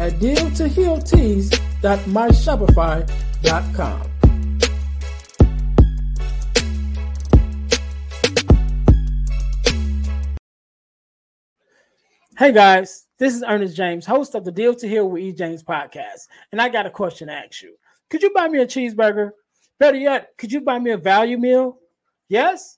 at dealtohealtees.myshopify.com. Hey guys, this is Earnest James, host of the Deal to Heal with E. James podcast, and I got a question to ask you. Could you buy me a cheeseburger? Better yet, could you buy me a value meal? Yes?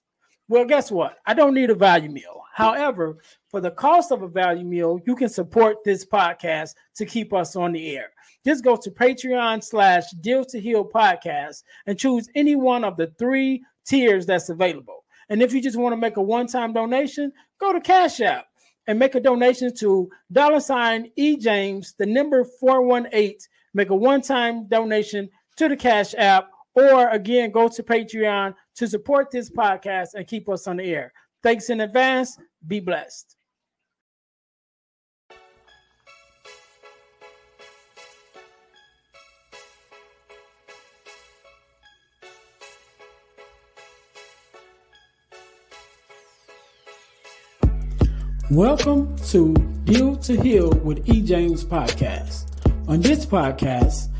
Well, guess what? I don't need a value meal. However, for the cost of a value meal, you can support this podcast to keep us on the air. Just go to Patreon slash Deal to Heal podcast and choose any one of the three tiers that's available. And if you just want to make a one-time donation, go to Cash App and make a donation to dollar sign E James, the number 418. Make a one-time donation to the Cash App, or again, go to Patreon to support this podcast and keep us on the air. Thanks in advance. Be blessed. Welcome to Deal to Heal with E. James podcast. On this podcast,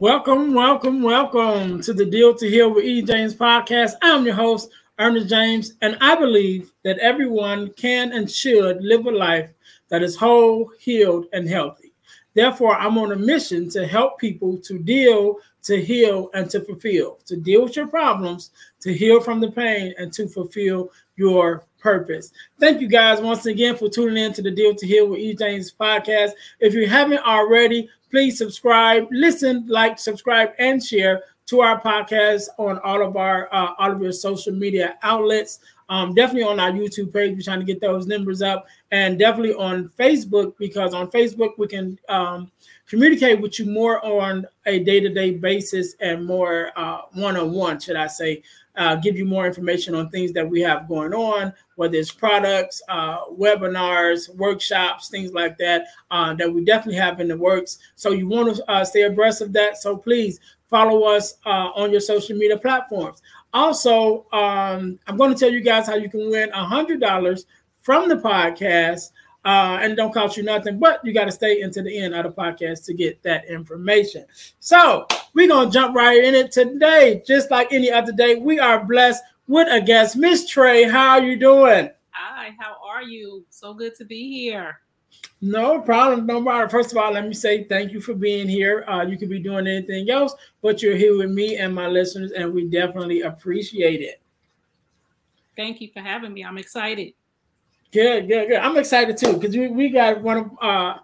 Welcome, welcome, welcome to the Deal to Heal with E. James podcast. I'm your host, Earnest James, and I believe that everyone can and should live a life that is whole, healed, and healthy. Therefore, I'm on a mission to help people to deal, to heal, and to fulfill, to deal with your problems, to heal from the pain, and to fulfill your purpose. Thank you guys once again for tuning in to the Deal to Heal with E. James podcast. If you haven't already, please subscribe, listen, like, subscribe, and share to our podcast on all of our uh, all of your social media outlets. Um, definitely on our YouTube page, we're trying to get those numbers up, and definitely on Facebook because on Facebook we can um, communicate with you more on a day-to-day basis and more uh, one-on-one, should I say? Uh, give you more information on things that we have going on, whether it's products, uh, webinars, workshops, things like that, uh, that we definitely have in the works. So you want to uh, stay abreast of that. So please follow us uh, on your social media platforms. Also, um, I'm going to tell you guys how you can win $100 from the podcast. Uh, and don't cost you nothing, but you got to stay into the end of the podcast to get that information. So we're gonna jump right in it today, just like any other day. We are blessed with a guest, Miss Tray. How are you doing? Hi, how are you? So good to be here. No problem. No problem. First of all, let me say thank you for being here. Uh, you could be doing anything else, but you're here with me and my listeners, and we definitely appreciate it. Thank you for having me. I'm excited. Good, good, good. I'm excited too because we, we got one of uh,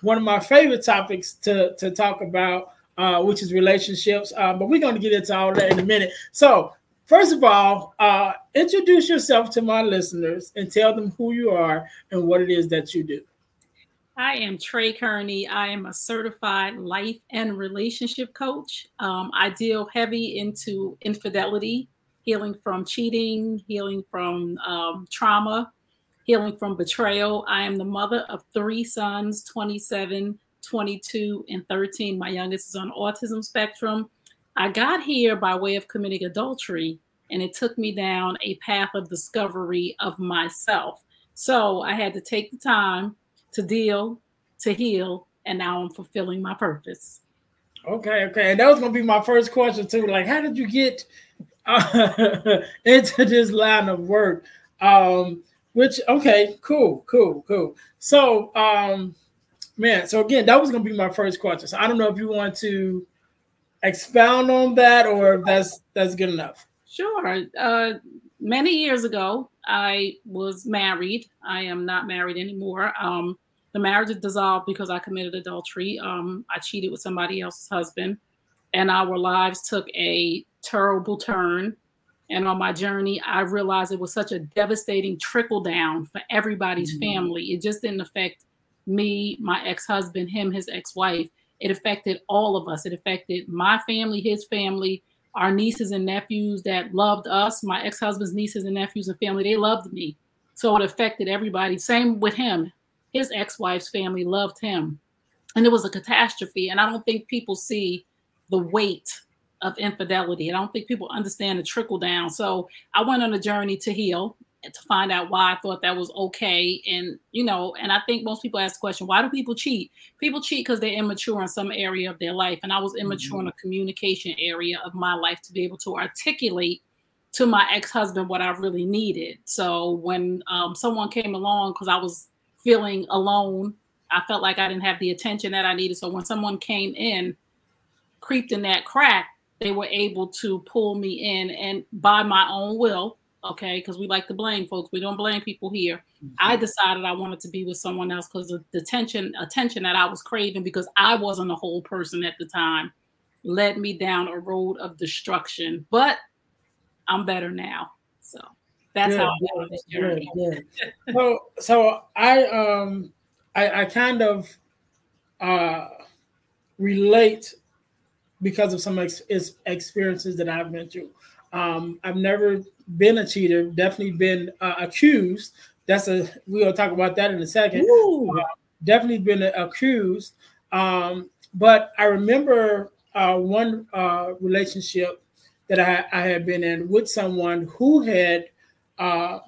one of my favorite topics to to talk about, uh, which is relationships. Uh, but we're going to get into all that in a minute. So, first of all, uh, introduce yourself to my listeners and tell them who you are and what it is that you do. I am Tray Kearney. I am a certified life and relationship coach. Um, I deal heavy into infidelity, healing from cheating, healing from um, trauma, healing from betrayal. I am the mother of three sons 27, 22, and 13. My youngest is on autism spectrum. I got here by way of committing adultery, and it took me down a path of discovery of myself. So I had to take the time to deal, to heal, and now I'm fulfilling my purpose. Okay, okay. And that was gonna be my first question too. Like, how did you get uh, into this line of work? Um, which okay, cool, cool, cool. So um man, so again, that was gonna be my first question. So I don't know if you want to expound on that, or if that's that's good enough? Sure. Uh, many years ago, I was married. I am not married anymore. Um, the marriage dissolved because I committed adultery. Um, I cheated with somebody else's husband, and our lives took a terrible turn. And on my journey, I realized it was such a devastating trickle down for everybody's mm-hmm. family. It just didn't affect me, my ex husband, him, his ex wife. It affected all of us. It affected my family, his family, our nieces and nephews that loved us, my ex husband's nieces and nephews and family. They loved me. So it affected everybody. Same with him. His ex wife's family loved him. And it was a catastrophe. And I don't think people see the weight of infidelity. I don't think people understand the trickle down. So I went on a journey to heal to find out why I thought that was okay. And, you know, and I think most people ask the question, why do people cheat? People cheat because they're immature in some area of their life. And I was immature mm-hmm. in a communication area of my life to be able to articulate to my ex-husband what I really needed. So when um, someone came along, because I was feeling alone, I felt like I didn't have the attention that I needed. So when someone came in, creeped in that crack, they were able to pull me in and by my own will okay because we like to blame folks we don't blame people here mm-hmm. i decided i wanted to be with someone else because the, the tension attention that i was craving because i wasn't a whole person at the time led me down a road of destruction but i'm better now so that's good, how I this journey. Good, good. so so i um i i kind of uh relate because of some ex- experiences that i've been through um, I've never been a cheater, definitely been uh, accused. That's a we're gonna talk about that in a second. Uh, definitely been accused. Um, but I remember uh, one uh, relationship that I, I, had been in with someone who had uh,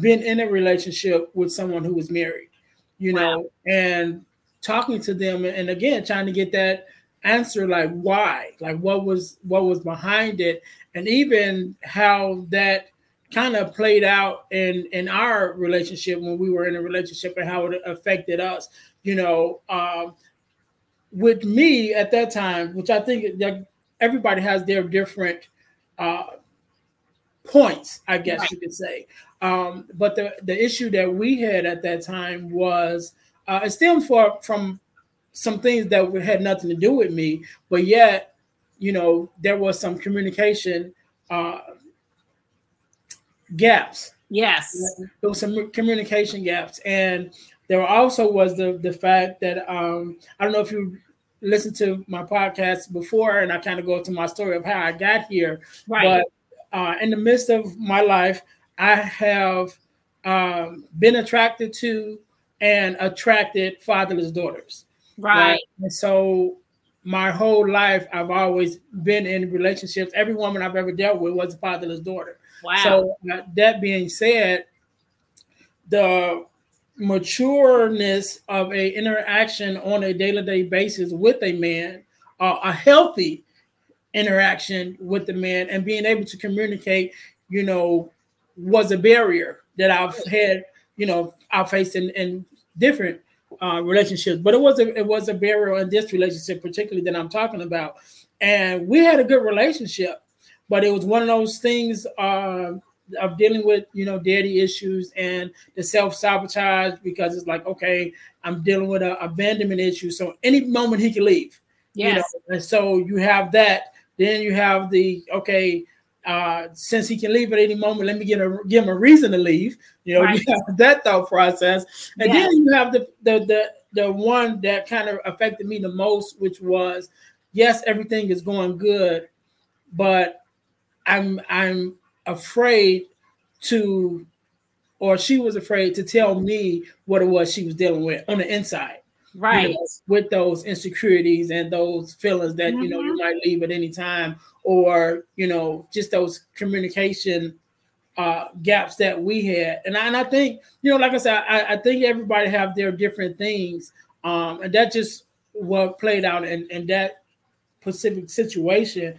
been in a relationship with someone who was married, you wow. know, and talking to them and again trying to get that answer like why? Like what was what was behind it? And even how that kind of played out in in our relationship when we were in a relationship and how it affected us you know um, with me at that time which i think that everybody has their different uh, points i guess right. you could say. Um, but the the issue that we had at that time was uh, it stemmed for, from some things that had nothing to do with me, but yet, you know, there was some communication uh, gaps. Yes, there was some communication gaps, and there also was the the fact that um, I don't know if you listened to my podcast before, and I kind of go to my story of how I got here. Right. But uh, in the midst of my life, I have um, been attracted to and attracted fatherless daughters. Right. right. And so my whole life, I've always been in relationships. Every woman I've ever dealt with was a fatherless daughter. Wow. So uh, that being said, the matureness of a interaction on a day-to-day basis with a man, uh, a healthy interaction with the man, and being able to communicate, you know, was a barrier that I've had, you know, I faced in, in different uh, relationships, but it was a it was a barrier in this relationship, particularly that I'm talking about. And we had a good relationship, but it was one of those things uh, of dealing with you know daddy issues and the self sabotage because it's like okay, I'm dealing with an abandonment issue, so any moment he can leave. Yes. You know? and so you have that. Then you have the okay uh, since he can leave at any moment, let me give, a, give him a reason to leave. You know, right. you have that thought process, and then you have the, the the the one that kind of affected me the most, which was, yes, everything is going good, but I'm I'm afraid to, or she was afraid to tell me what it was she was dealing with on the inside right you know, with those insecurities and those feelings that mm-hmm. you know you mm-hmm. might leave at any time or you know just those communication uh, gaps that we had and I, and I think you know like i said I, I think everybody have their different things um, and that just what played out in, in that specific situation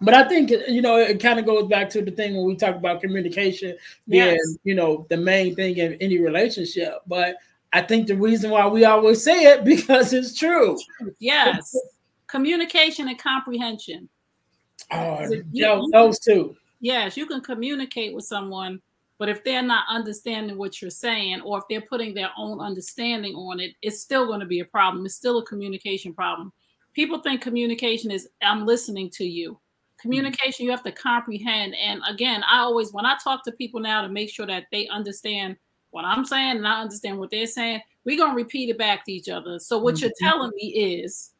but I think you know it kind of goes back to the thing when we talk about communication being yes. you know the main thing in any relationship. But I think the reason why we always say it because it's true. Yes. communication and comprehension. Oh, you, those two. Yes, you can communicate with someone, but if they're not understanding what you're saying, or if they're putting their own understanding on it, it's still going to be a problem. It's still a communication problem. People think communication is I'm listening to you. Communication, you have to comprehend. And again, I always, when I talk to people now to make sure that they understand what I'm saying and I understand what they're saying, we're going to repeat it back to each other. So, what mm-hmm. you're telling me is,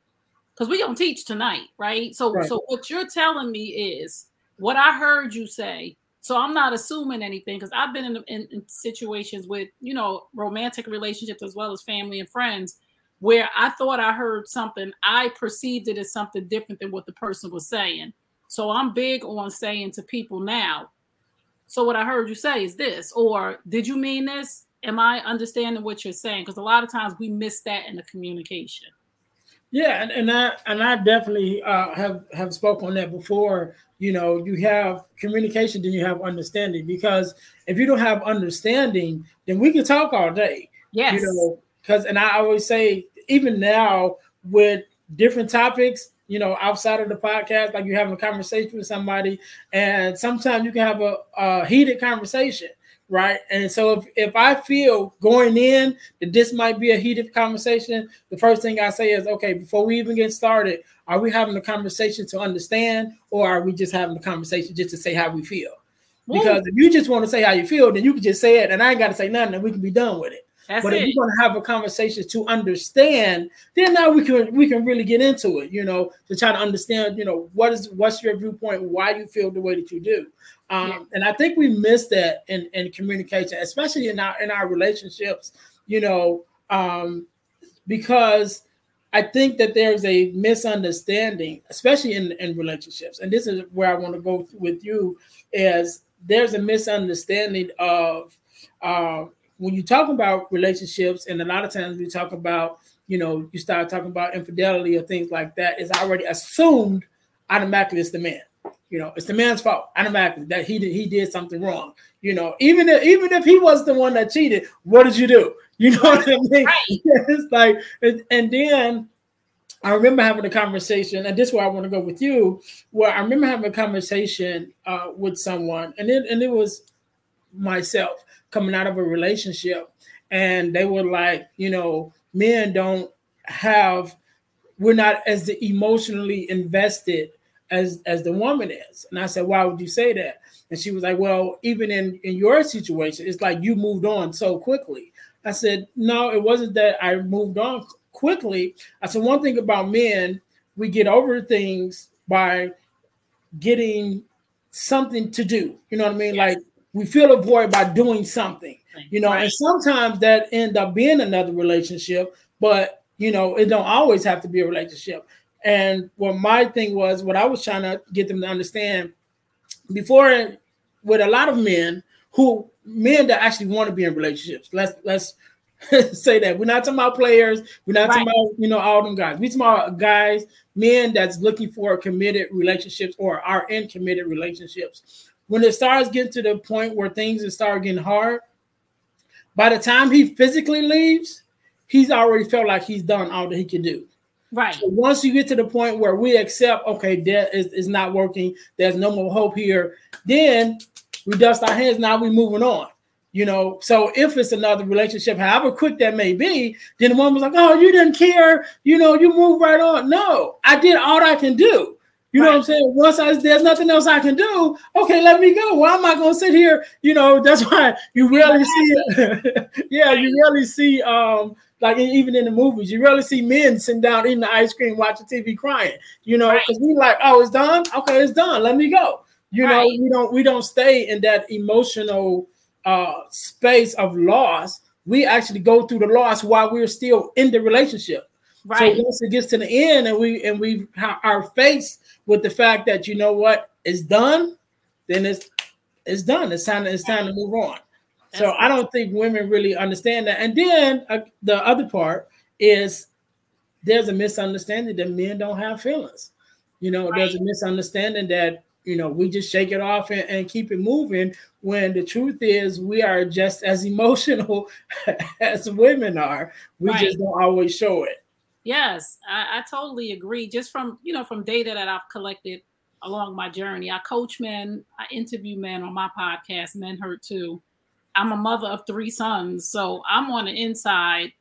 because we're to teach tonight, right? So, right. so what you're telling me is what I heard you say. So I'm not assuming anything because I've been in, in, in, situations with, you know, romantic relationships as well as family and friends where I thought I heard something. I perceived it as something different than what the person was saying. So I'm big on saying to people now, so what I heard you say is this, or did you mean this? Am I understanding what you're saying? Because a lot of times we miss that in the communication. Yeah, and, and I and I definitely uh, have have spoken on that before. You know, you have communication, then you have understanding. Because if you don't have understanding, then we can talk all day. Yes. You know, because and I always say, even now with different topics, you know, outside of the podcast, like you're having a conversation with somebody, and sometimes you can have a, a heated conversation right? And so if, if I feel going in that this might be a heated conversation, the first thing I say is, okay, before we even get started, are we having a conversation to understand, or are we just having a conversation just to say how we feel? Because if you just want to say how you feel, then you can just say it, and I ain't got to say nothing, and we can be done with it. That's but it. if you're going to have a conversation to understand, then now we can we can really get into it. You know, to try to understand. You know, what is what's your viewpoint? Why you feel the way that you do? Um, yeah. And I think we miss that in, in communication, especially in our in our relationships. You know, um, because I think that there's a misunderstanding, especially in, in relationships. And this is where I want to go with you is there's a misunderstanding of uh, when you talk about relationships, and a lot of times we talk about, you know, you start talking about infidelity or things like that, it's already assumed automatically it's the man. You know, it's the man's fault automatically that he did he did something wrong. You know, even if even if he was the one that cheated, what did you do? You know what I mean? Right. it's like, and then I remember having a conversation, and this is where I want to go with you. Where I remember having a conversation uh, with someone, and it and it was myself coming out of a relationship, and they were like, you know, men don't have, we're not as emotionally invested as as the woman is. And I said, why would you say that? And she was like, well, even in in your situation, it's like you moved on so quickly. I said, no, it wasn't that I moved on quickly. I said, one thing about men, we get over things by getting something to do. You know what I mean? Like we feel a void by doing something. You know, right. and sometimes that end up being another relationship, but you know, it don't always have to be a relationship. And what my thing was, what I was trying to get them to understand before, with a lot of men who men that actually want to be in relationships. Let's let's say that we're not talking about players. We're not right. talking about you know all them guys. We're talking about guys, men that's looking for committed relationships or are in committed relationships. When it starts getting to the point where things start getting hard, by the time he physically leaves, he's already felt like he's done all that he can do. Right. So once you get to the point where we accept, okay, that is, is not working, there's no more hope here, then we dust our hands. Now we're moving on. You know, so if it's another relationship, however quick that may be, then the woman's like, Oh, you didn't care, you know, you move right on. No, I did all I can do. You right. know what I'm saying? Once I there's nothing else I can do, okay, let me go. Why am I gonna sit here? You know, that's why you really see yeah, you really see um like even in the movies, you rarely see men sitting down eating the ice cream, watching TV, crying. You know, because right. we like, oh, it's done. Okay, it's done. Let me go. You right. know, we don't we don't stay in that emotional uh space of loss. We actually go through the loss while we're still in the relationship. Right. So once it gets to the end and we and we our faced with the fact that you know what it's done, then it's it's done. It's time. To, it's time to move on so I don't think women really understand that. And then uh, the other part is there's a misunderstanding that men don't have feelings. You know, right. there's a misunderstanding that you know we just shake it off and, and, keep it moving when the truth is we are just as emotional as women are. We right. just don't always show it. Yes, I, I totally agree. Just from you know from data that I've collected along my journey, I coach men, I interview men on my podcast, Men Hurt Too. I'm a mother of three sons, so I'm on the inside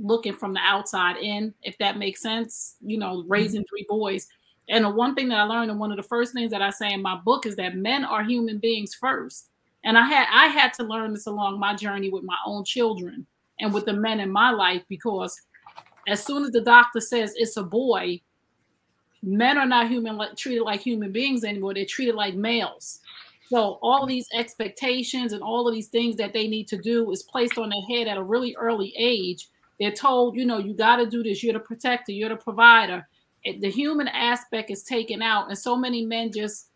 looking from the outside in, if that makes sense. You know, raising mm-hmm. three boys. And the one thing that I learned, and one of the first things that I say in my book is that men are human beings first. And I had I had to learn this along my journey with my own children and with the men in my life because as soon as the doctor says it's a boy, men are not human like treated like human beings anymore. They're treated like males. So all these expectations and all of these things that they need to do is placed on their head at a really early age. They're told, you know, you got to do this. You're the protector. You're the provider. The human aspect is taken out, and so many men just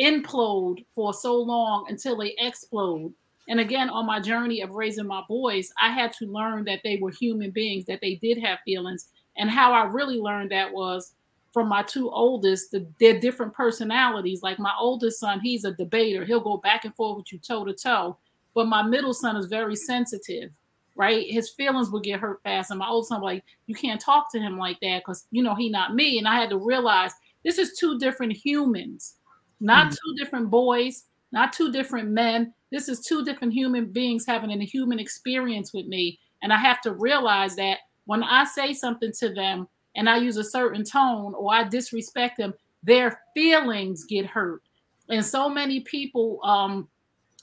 implode for so long until they explode. And again, on my journey of raising my boys, I had to learn that they were human beings, that they did have feelings. And how I really learned that was from my two oldest, the, their different personalities. Like my oldest son, he's a debater. He'll go back and forth with you toe to toe. But my middle son is very sensitive, right? His feelings will get hurt fast. And my old son, like, you can't talk to him like that because, you know, he not me. And I had to realize this is two different humans, not mm-hmm. two different boys, not two different men this is two different human beings having a human experience with me. And I have to realize that when I say something to them and I use a certain tone or I disrespect them, their feelings get hurt. And so many people um,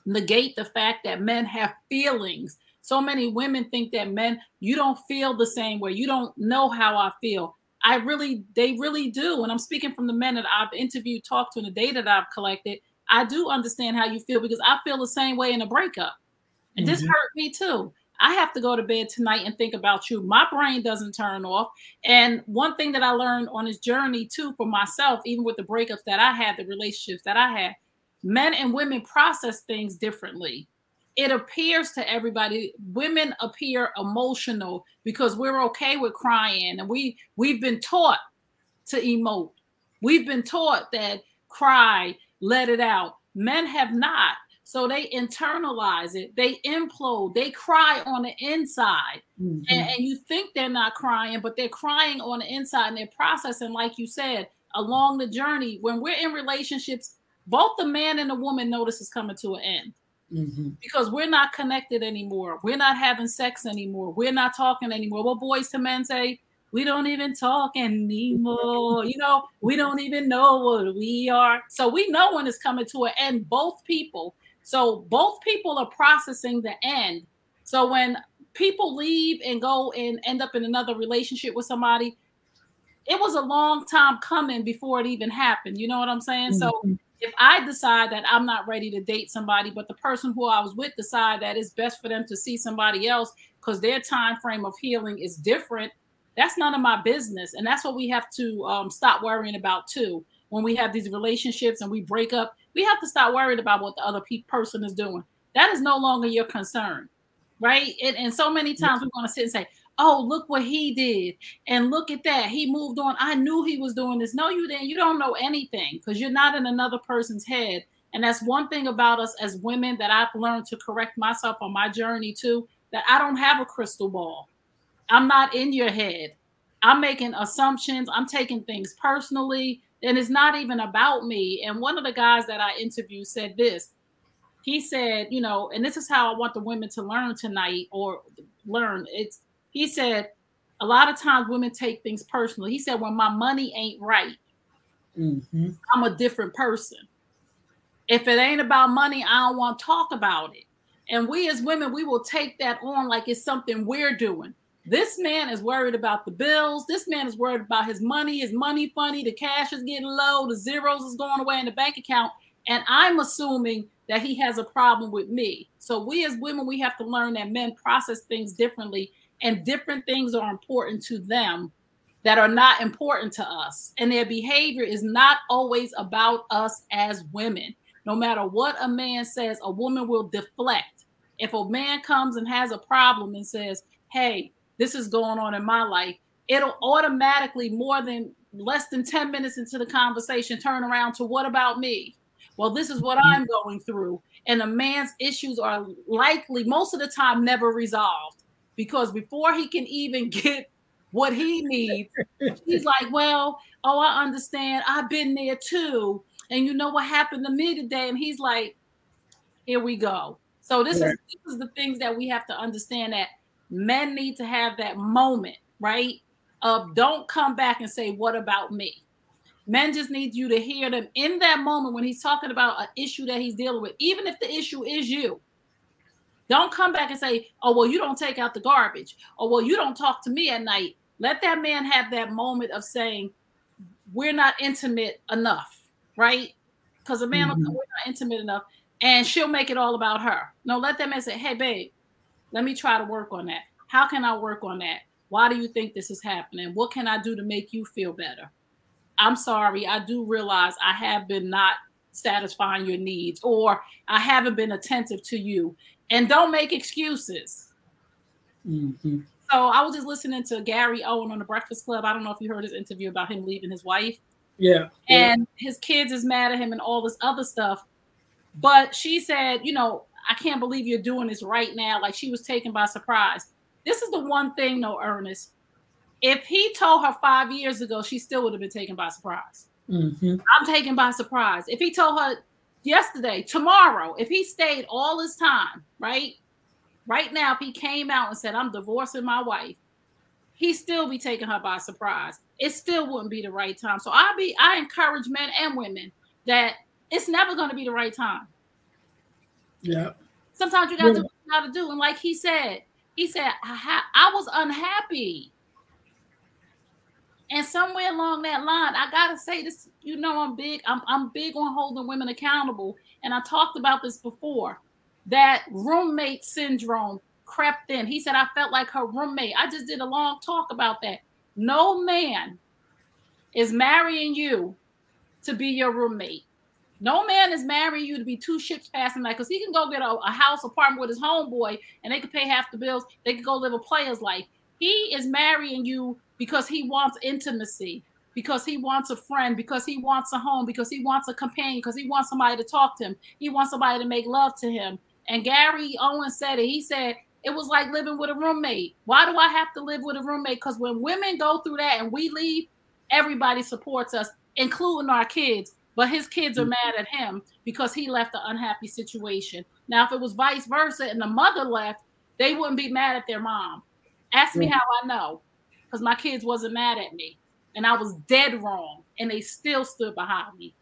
negate the fact that men have feelings. So many women think that men, you don't feel the same way. You don't know how I feel. I really, they really do. And I'm speaking from the men that I've interviewed, talked to, and the data that I've collected. I do understand how you feel because I feel the same way in a breakup. And mm-hmm. this hurt me too. I have to go to bed tonight and think about you. My brain doesn't turn off. And one thing that I learned on this journey too for myself, even with the breakups that I had, the relationships that I had, men and women process things differently. It appears to everybody women appear emotional because we're okay with crying and we we've been taught to emote. We've been taught that cry let it out. Men have not. So they internalize it, they implode, they cry on the inside. Mm-hmm. And, and, you think they're not crying, but they're crying on the inside and they're processing, like you said, along the journey. When we're in relationships, both the man and the woman notice is coming to an end. Mm-hmm. Because we're not connected anymore. We're not having sex anymore. We're not talking anymore. What Boyz II Men say, we don't even talk anymore. You know, we don't even know what we are. So we know when it's coming to an end, both people. So both people are processing the end. So when people leave and go and end up in another relationship with somebody, it was a long time coming before it even happened. You know what I'm saying? Mm-hmm. So if I decide that I'm not ready to date somebody, but the person who I was with decide that it's best for them to see somebody else because their time frame of healing is different, that's none of my business. And that's what we have to um, stop worrying about too. When we have these relationships and we break up, we have to stop worrying about what the other pe- person is doing. That is no longer your concern, right? And, and so many times we want to sit and say, oh, look what he did. And look at that. He moved on. I knew he was doing this. No, you didn't. You don't know anything because you're not in another person's head. And that's one thing about us as women that I've learned to correct myself on my journey too, that I don't have a crystal ball. I'm not in your head. I'm making assumptions. I'm taking things personally. And it's not even about me. And one of the guys that I interviewed said this. He said, you know, and this is how I want the women to learn tonight or learn. It's he said, a lot of times women take things personally. He said, when my money ain't right, mm-hmm. I'm a different person. If it ain't about money, I don't want to talk about it. And we as women, we will take that on like it's something we're doing. This man is worried about the bills. This man is worried about his money, his money funny, the cash is getting low, the zeros is going away in the bank account. And I'm assuming that he has a problem with me. So we as women, we have to learn that men process things differently and different things are important to them that are not important to us. And their behavior is not always about us as women. No matter what a man says, a woman will deflect. If a man comes and has a problem and says, Hey, this is going on in my life, it'll automatically, more than less than 10 minutes into the conversation, turn around to what about me? Well, this is what mm-hmm. I'm going through. And a man's issues are likely, most of the time, never resolved because before he can even get what he needs. He's like, well, oh, I understand. I've been there too. And you know what happened to me today? And he's like, here we go. So this is this is the things that we have to understand that men need to have that moment, right? Of don't come back and say, what about me? Men just need you to hear them in that moment when he's talking about an issue that he's dealing with, even if the issue is you. Don't come back and say, oh, well, you don't take out the garbage. Or, well, you don't talk to me at night. Let that man have that moment of saying, we're not intimate enough, right? Because a man mm-hmm. we're not intimate enough, and she'll make it all about her. No, let that man say, hey, babe, let me try to work on that. How can I work on that? Why do you think this is happening? What can I do to make you feel better? I'm sorry, I do realize I have been not satisfying your needs or I haven't been attentive to you. And don't make excuses. Mm-hmm. So I was just listening to Gary Owen on the Breakfast Club. I don't know if you heard his interview about him leaving his wife. Yeah. And yeah. his kids is mad at him and all this other stuff. But she said, you know, I can't believe you're doing this right now. Like she was taken by surprise. This is the one thing, though, Earnest if he told her five years ago, she still would have been taken by surprise. Mm-hmm. I'm taken by surprise. If he told her yesterday, tomorrow, if he stayed all his time, right? Right now, if he came out and said, I'm divorcing my wife, he still be taking her by surprise. It still wouldn't be the right time. So I be I encourage men and women that it's never going to be the right time. Yeah. Sometimes you got to do got to do. And like he said, he said, I, I was unhappy. And somewhere along that line, I gotta say this. You know, I'm big. I'm I'm big on holding women accountable, and I talked about this before. That roommate syndrome crept in. He said I felt like her roommate. I just did a long talk about that. No man is marrying you to be your roommate. No man is marrying you to be two ships passing night because he can go get a, a, house apartment with his homeboy and they can pay half the bills. They can go live a player's life. He is marrying you because he wants intimacy, because he wants a friend, because he wants a home, because he wants a companion, because he wants somebody to talk to him. He wants somebody to make love to him. And Gary Owen said it. He said it was like living with a roommate. Why do I have to live with a roommate? Because when women go through that and we leave, everybody supports us, including our kids. But his kids are mad at him because he left an unhappy situation. Now, if it was vice versa and the mother left, they wouldn't be mad at their mom. Ask me how I know because my kids wasn't mad at me and I was dead wrong and they still stood behind me.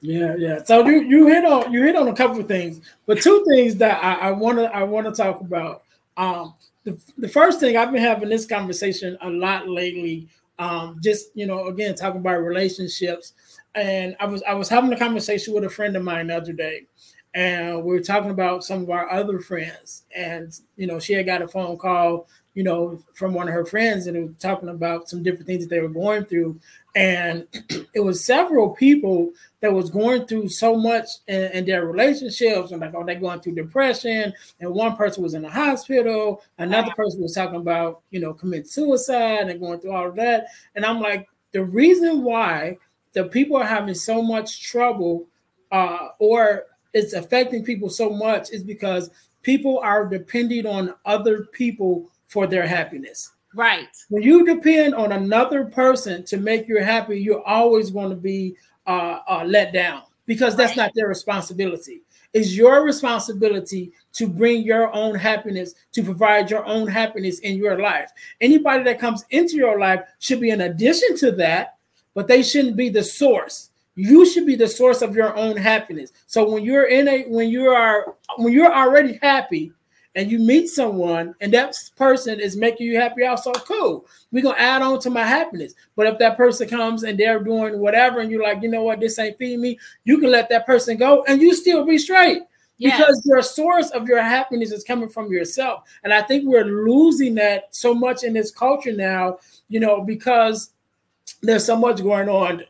Yeah, yeah. So you you hit on you hit on a couple of things, but two things that I want to I want to talk about. Um, the, the first thing I've been having this conversation a lot lately. Um, just you know, again talking about relationships, and I was I was having a conversation with a friend of mine the other day, and we were talking about some of our other friends, and you know, she had got a phone call you know, from one of her friends, and it was talking about some different things that they were going through. And it was several people that was going through so much in, in their relationships, and like, oh, they're going through depression. And one person was in the hospital, another person was talking about, you know, commit suicide and going through all of that. And I'm like, the reason why the people are having so much trouble, uh, or it's affecting people so much, is because people are depending on other people for their happiness. Right. When you depend on another person to make you happy, you're always going to be uh, uh, let down because that's right. not their responsibility. It's your responsibility to bring your own happiness, to provide your own happiness in your life. Anybody that comes into your life should be an addition to that, but they shouldn't be the source. You should be the source of your own happiness. So when you're in a when you are when you're already happy, and you meet someone and that person is making you happy also cool we're gonna add on to my happiness but if that person comes and they're doing whatever and you're like you know what this ain't feeding me you can let that person go and you still be straight yes. because your source of your happiness is coming from yourself and i think we're losing that so much in this culture now you know because there's so much going on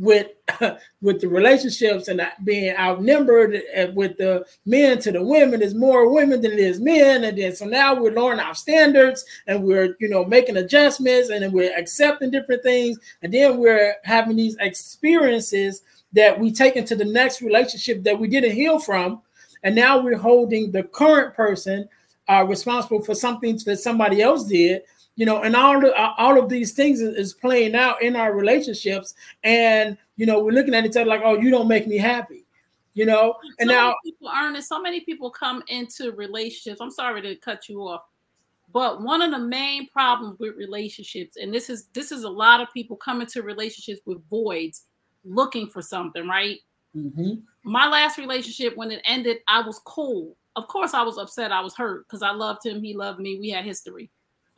with with the relationships and being outnumbered with the men to the women. Is more women than it is men. And then so now we're lowering our standards and we're you know making adjustments and then we're accepting different things. And then we're having these experiences that we take into the next relationship that we didn't heal from. And now we're holding the current person uh, responsible for something that somebody else did you know, and all the all of these things is, is playing out in our relationships, and you know, we're looking at each other like, oh, you don't make me happy, you know. And so now, people, Earnest, so many people come into relationships. I'm sorry to cut you off, but one of the main problems with relationships, and this is this is a lot of people come into relationships with voids, looking for something, right? Mm-hmm. My last relationship, when it ended, I was cool. Of course, I was upset. I was hurt because I loved him. He loved me. We had history.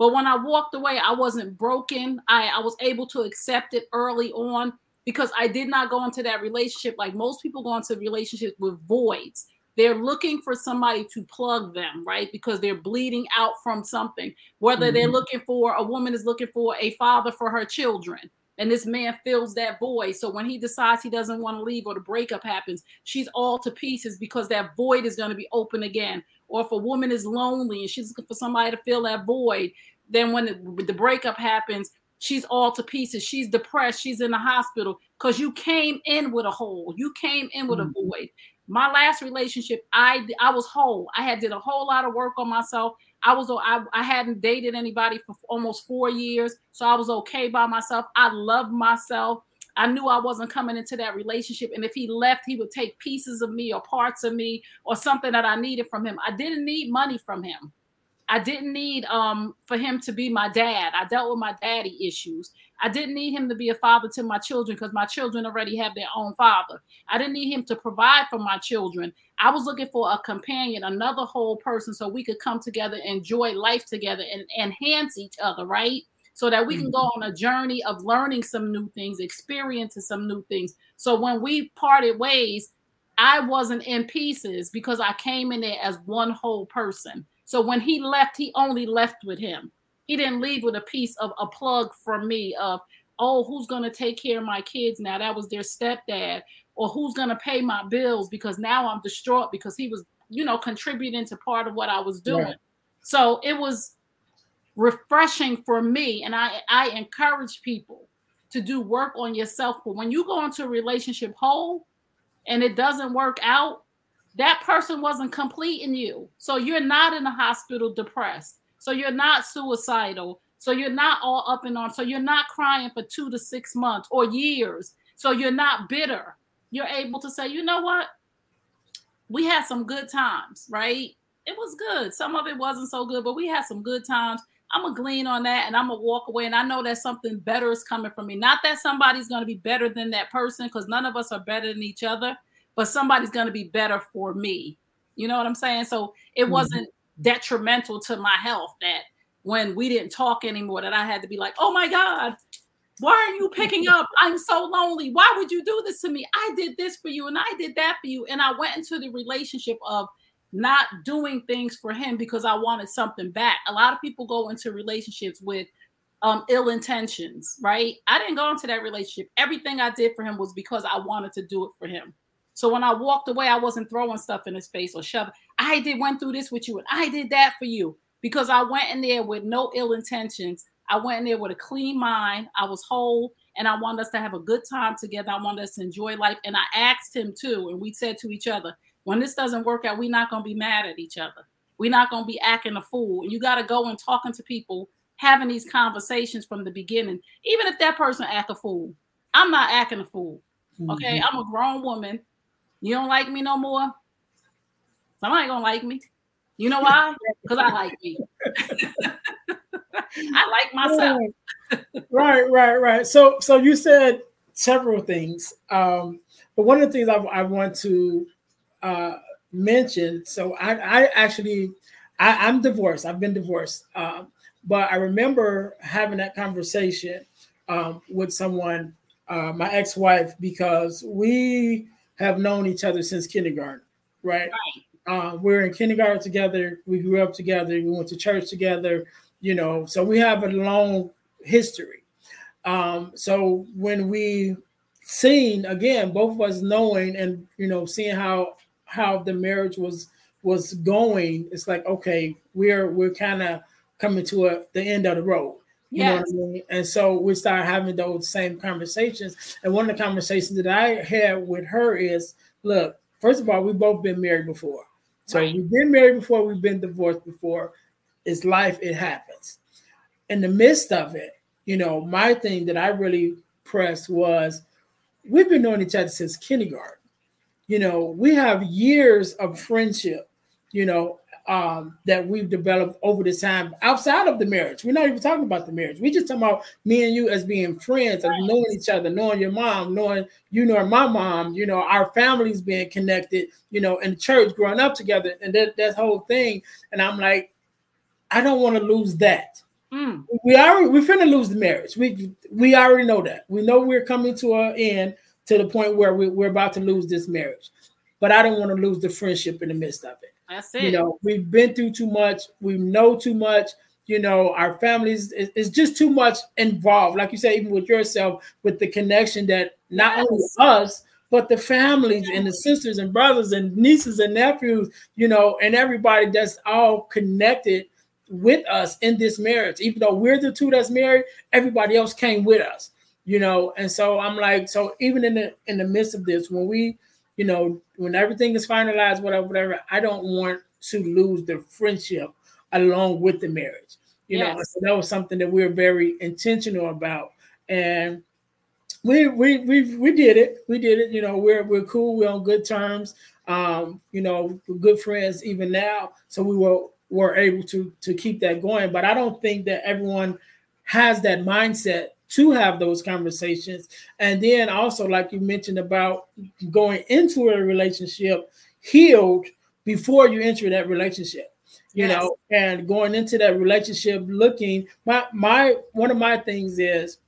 But when I walked away, I wasn't broken. I, I was able to accept it early on because I did not go into that relationship like most people go into relationships with voids. They're looking for somebody to plug them, right? Because they're bleeding out from something. Whether mm-hmm. they're looking for a woman is looking for a father for her children, and this man fills that void. So when he decides he doesn't want to leave or the breakup happens, she's all to pieces because that void is going to be open again. Or if a woman is lonely and she's looking for somebody to fill that void, then when the, the breakup happens, she's all to pieces. She's depressed. She's in the hospital because you came in with a hole. You came in with mm-hmm. a void. My last relationship, I I was whole. I had did a whole lot of work on myself. I was I, I hadn't dated anybody for almost four years, so I was okay by myself. I loved myself. I knew I wasn't coming into that relationship, and if he left, he would take pieces of me or parts of me or something that I needed from him. I didn't need money from him. I didn't need um for him to be my dad. I dealt with my daddy issues. I didn't need him to be a father to my children because my children already have their own father. I didn't need him to provide for my children. I was looking for a companion, another whole person, so we could come together, enjoy life together, and enhance each other, right? So that we can go mm-hmm. on a journey of learning some new things, experiencing some new things. So when we parted ways, I wasn't in pieces because I came in there as one whole person. So when he left, he only left with him. He didn't leave with a piece of a plug from me of, oh, who's going to take care of my kids now? That was their stepdad. Or who's going to pay my bills because now I'm distraught because he was, you know, contributing to part of what I was doing. Yeah. So it was refreshing for me. And I, I encourage people to do work on yourself. But when you go into a relationship whole and it doesn't work out, that person wasn't complete in you. So you're not in the hospital depressed. So you're not suicidal. So you're not all up and on. So you're not crying for two to six months or years. So you're not bitter. You're able to say, you know what? We had some good times, right? It was good. Some of it wasn't so good, but we had some good times. I'm gonna glean on that and I'm gonna walk away. And I know that something better is coming for me. Not that somebody's gonna be better than that person, because none of us are better than each other but somebody's going to be better for me. You know what I'm saying? So it mm-hmm. wasn't detrimental to my health that when we didn't talk anymore, that I had to be like, oh my God, why are you picking up? I'm so lonely. Why would you do this to me? I did this for you and I did that for you. And I went into the relationship of not doing things for him because I wanted something back. A lot of people go into relationships with um, ill intentions, right? I didn't go into that relationship. Everything I did for him was because I wanted to do it for him. So when I walked away, I wasn't throwing stuff in his face or shoving. I did went through this with you and I did that for you because I went in there with no ill intentions. I went in there with a clean mind. I was whole and I wanted us to have a good time together. I wanted us to enjoy life. And I asked him too, and we said to each other, when this doesn't work out, we're not going to be mad at each other. We're not going to be acting a fool. And you got to go and talking to people, having these conversations from the beginning. Even if that person act a fool, I'm not acting a fool. Okay, mm-hmm. I'm a grown woman. You don't like me no more? Somebody gonna like me. You know why? Because I like me. I like myself. right, right, right. So, so you said several things, um, but one of the things I, I want to uh, mention. So, I, I actually, I, am divorced. I've been divorced, uh, but I remember having that conversation um, with someone, uh, my ex-wife, because we have known each other since kindergarten, right? right. Uh, we're in kindergarten together. We grew up together. We went to church together. You know, so we have a long history. Um, so when we seen again, both of us knowing and you know seeing how how the marriage was was going, it's like okay, we're we're kind of coming to a, the end of the road. You yes. know what I mean? And so we started having those same conversations. And one of the conversations that I had with her is look, first of all, we've both been married before. So right. we've been married before, we've been divorced before. It's life, it happens. in the midst of it, you know, my thing that I really pressed was we've been knowing each other since kindergarten. You know, we have years of friendship, you know, um, that we've developed over the time outside of the marriage. We're not even talking about the marriage. We're just talking about me and you as being friends, and knowing each other, knowing your mom, knowing you know my mom, you know, our families being connected, you know, in church, growing up together, and that, that whole thing. And I'm like, I don't want to lose that. Mm. We are we're finna lose the marriage. We we already know that. We know we're coming to an end to the point where we, we're about to lose this marriage. But I don't want to lose the friendship in the midst of it. That's it. You know, we've been through too much. We know too much. You know, our families is just too much involved. Like you say, even with yourself, with the connection that not yes. only us, but the families and the sisters and brothers and nieces and nephews, you know, and everybody that's all connected with us in this marriage. Even though we're the two that's married, everybody else came with us, you know. And so I'm like, so even in the in the midst of this, when we you know, when everything is finalized, whatever, whatever, I don't want to lose the friendship along with the marriage. You yes. know, so that was something that we are very intentional about. And we we we we did it. We did it. You know, we're we're cool. We're on good terms. Um, you know, we're good friends even now. So we were were able to to keep that going. But I don't think that everyone has that mindset to have those conversations. And then also, like you mentioned about going into a relationship healed before you enter that relationship. You yes. know, and going into that relationship looking, my my one of my things is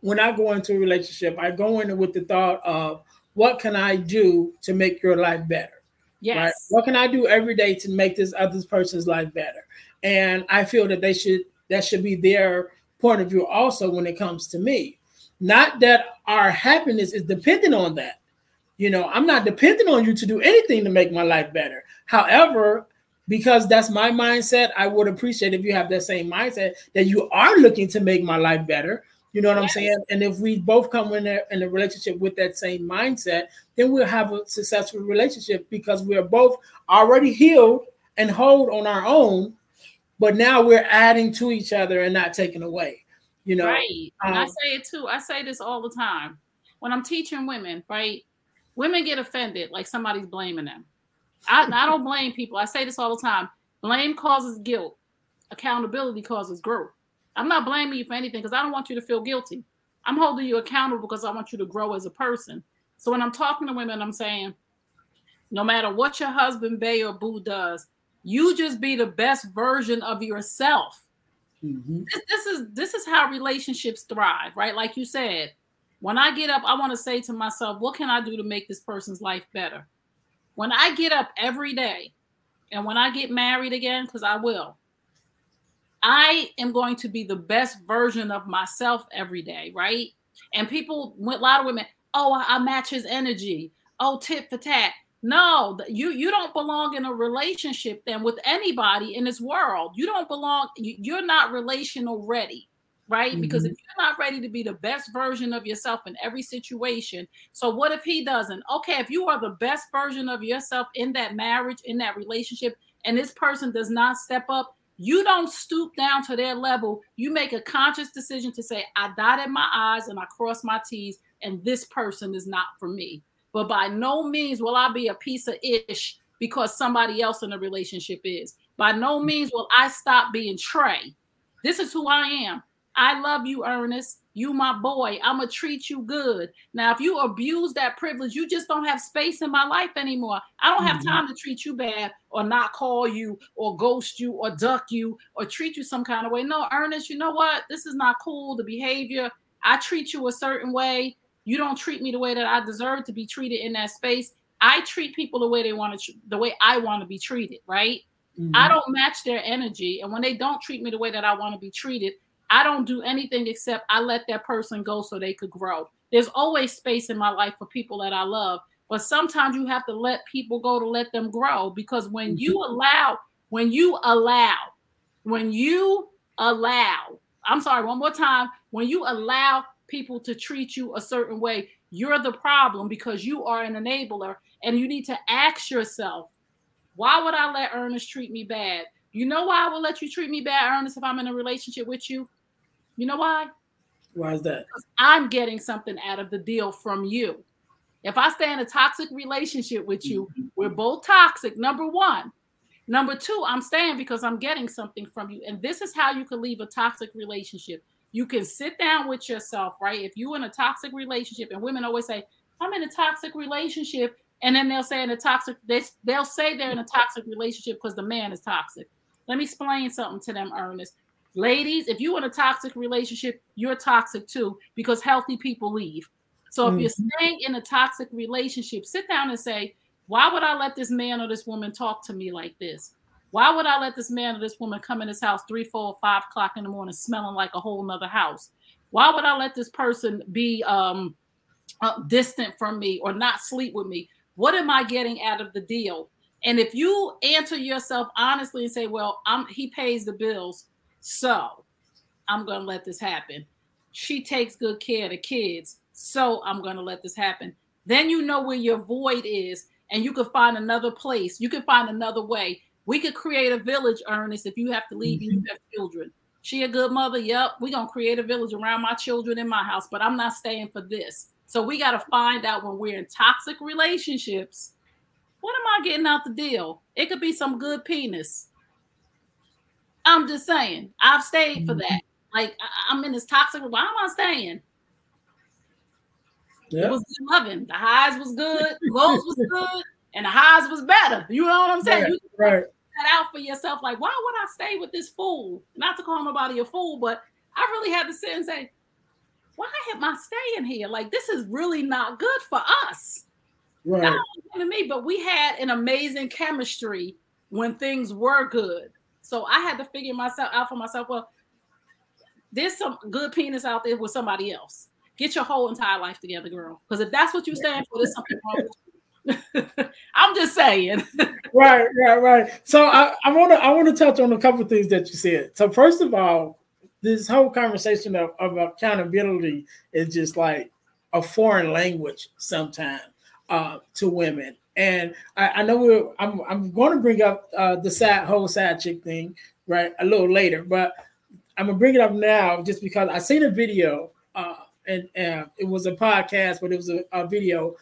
when I go into a relationship, I go in with the thought of what can I do to make your life better? Yes. Right? What can I do every day to make this other person's life better? And I feel that they should that should be their point of view also when it comes to me. Not that our happiness is dependent on that. You know, I'm not dependent on you to do anything to make my life better. However, because that's my mindset, I would appreciate if you have that same mindset that you are looking to make my life better. You know what yes. I'm saying? And if we both come in a, in a relationship with that same mindset, then we'll have a successful relationship because we're both already healed and hold on our own but now we're adding to each other and not taking away. You know, right? Um, and I say it too. I say this all the time when I'm teaching women. Right? Women get offended like somebody's blaming them. I, I don't blame people. I say this all the time. Blame causes guilt. Accountability causes growth. I'm not blaming you for anything because I don't want you to feel guilty. I'm holding you accountable because I want you to grow as a person. So when I'm talking to women, I'm saying, no matter what your husband, Bay, or Boo does, you just be the best version of yourself. Mm-hmm. This, this is this is how relationships thrive, right? Like you said, when I get up, I want to say to myself, what can I do to make this person's life better? When I get up every day, and when I get married again, because I will, I am going to be the best version of myself every day, right? And people, a lot of women, oh, I match his energy. Oh, tit for tat. No, you you don't belong in a relationship then with anybody in this world. You don't belong. You're not relational ready, right? Mm-hmm. Because if you're not ready to be the best version of yourself in every situation, so what if he doesn't? Okay, if you are the best version of yourself in that marriage, in that relationship, and this person does not step up, you don't stoop down to their level. You make a conscious decision to say, I dotted my I's and I crossed my T's, and this person is not for me but by no means will I be a piece of ish because somebody else in the relationship is. By no means will I stop being Tray. This is who I am. I love you, Earnest. You my boy. I'm gonna treat you good. Now, if you abuse that privilege, you just don't have space in my life anymore. I don't have mm-hmm. time to treat you bad or not call you or ghost you or duck you or treat you some kind of way. No, Earnest, you know what? This is not cool. The behavior. I treat you a certain way. You don't treat me the way that I deserve to be treated in that space. I treat people the way they want to, the way I want to be treated, right? Mm-hmm. I don't match their energy. And when they don't treat me the way that I want to be treated, I don't do anything except I let that person go so they could grow. There's always space in my life for people that I love, but sometimes you have to let people go to let them grow because when mm-hmm. you allow, when you allow, when you allow, I'm sorry, one more time, when you allow people to treat you a certain way, you're the problem because you are an enabler. And you need to ask yourself, why would I let Earnest treat me bad? You know why I will let you treat me bad, Earnest, if I'm in a relationship with you? You know why? Why is that? Because I'm getting something out of the deal from you. If I stay in a toxic relationship with you, mm-hmm. we're both toxic, number one. Number two, I'm staying because I'm getting something from you. And this is how you can leave a toxic relationship. You can sit down with yourself, right? If you're in a toxic relationship, and women always say, I'm in a toxic relationship. And then they'll say in a toxic, they, they'll say they're in a toxic relationship because the man is toxic. Let me explain something to them, Earnest. Ladies, if you're in a toxic relationship, you're toxic too because healthy people leave. So if mm-hmm. you're staying in a toxic relationship, sit down and say, why would I let this man or this woman talk to me like this? Why would I let this man or this woman come in this house three, four, five o'clock in the morning smelling like a whole nother house? Why would I let this person be um, uh, distant from me or not sleep with me? What am I getting out of the deal? And if you answer yourself honestly and say, well, I'm, he pays the bills, so I'm going to let this happen. She takes good care of the kids, so I'm going to let this happen. Then you know where your void is, and you can find another place. You can find another way. We could create a village, Earnest, if you have to leave mm-hmm. and you mm-hmm. have children. She a good mother. Yep, we're gonna create a village around my children in my house, but I'm not staying for this. So we got to find out when we're in toxic relationships, what am I getting out the deal? It could be some good penis. I'm just saying, I've stayed for mm-hmm. that. Like I, am in this toxic. Why am I staying? Yep. It was loving. The highs was good, lows was good, and the highs was better. You know what I'm saying? you right. That out for yourself. Like, why would I stay with this fool? Not to call nobody a fool, but I really had to sit and say, why am I staying here? Like, this is really not good for us. Right. Not to me, but we had an amazing chemistry when things were good. So I had to figure myself out for myself. Well, there's some good penis out there with somebody else. Get your whole entire life together, girl. Because if that's what you stand for, there's something wrong I'm just saying. right, right, right. So I, want to I want to touch on a couple things that you said. So first of all, this whole conversation of, of accountability is just like a foreign language sometimes uh, to women. And I, I know we're I'm I'm going to bring up uh, the sad whole sad chick thing right a little later, but I'm gonna bring it up now just because I seen a video uh, and uh, it was a podcast, but it was a, a video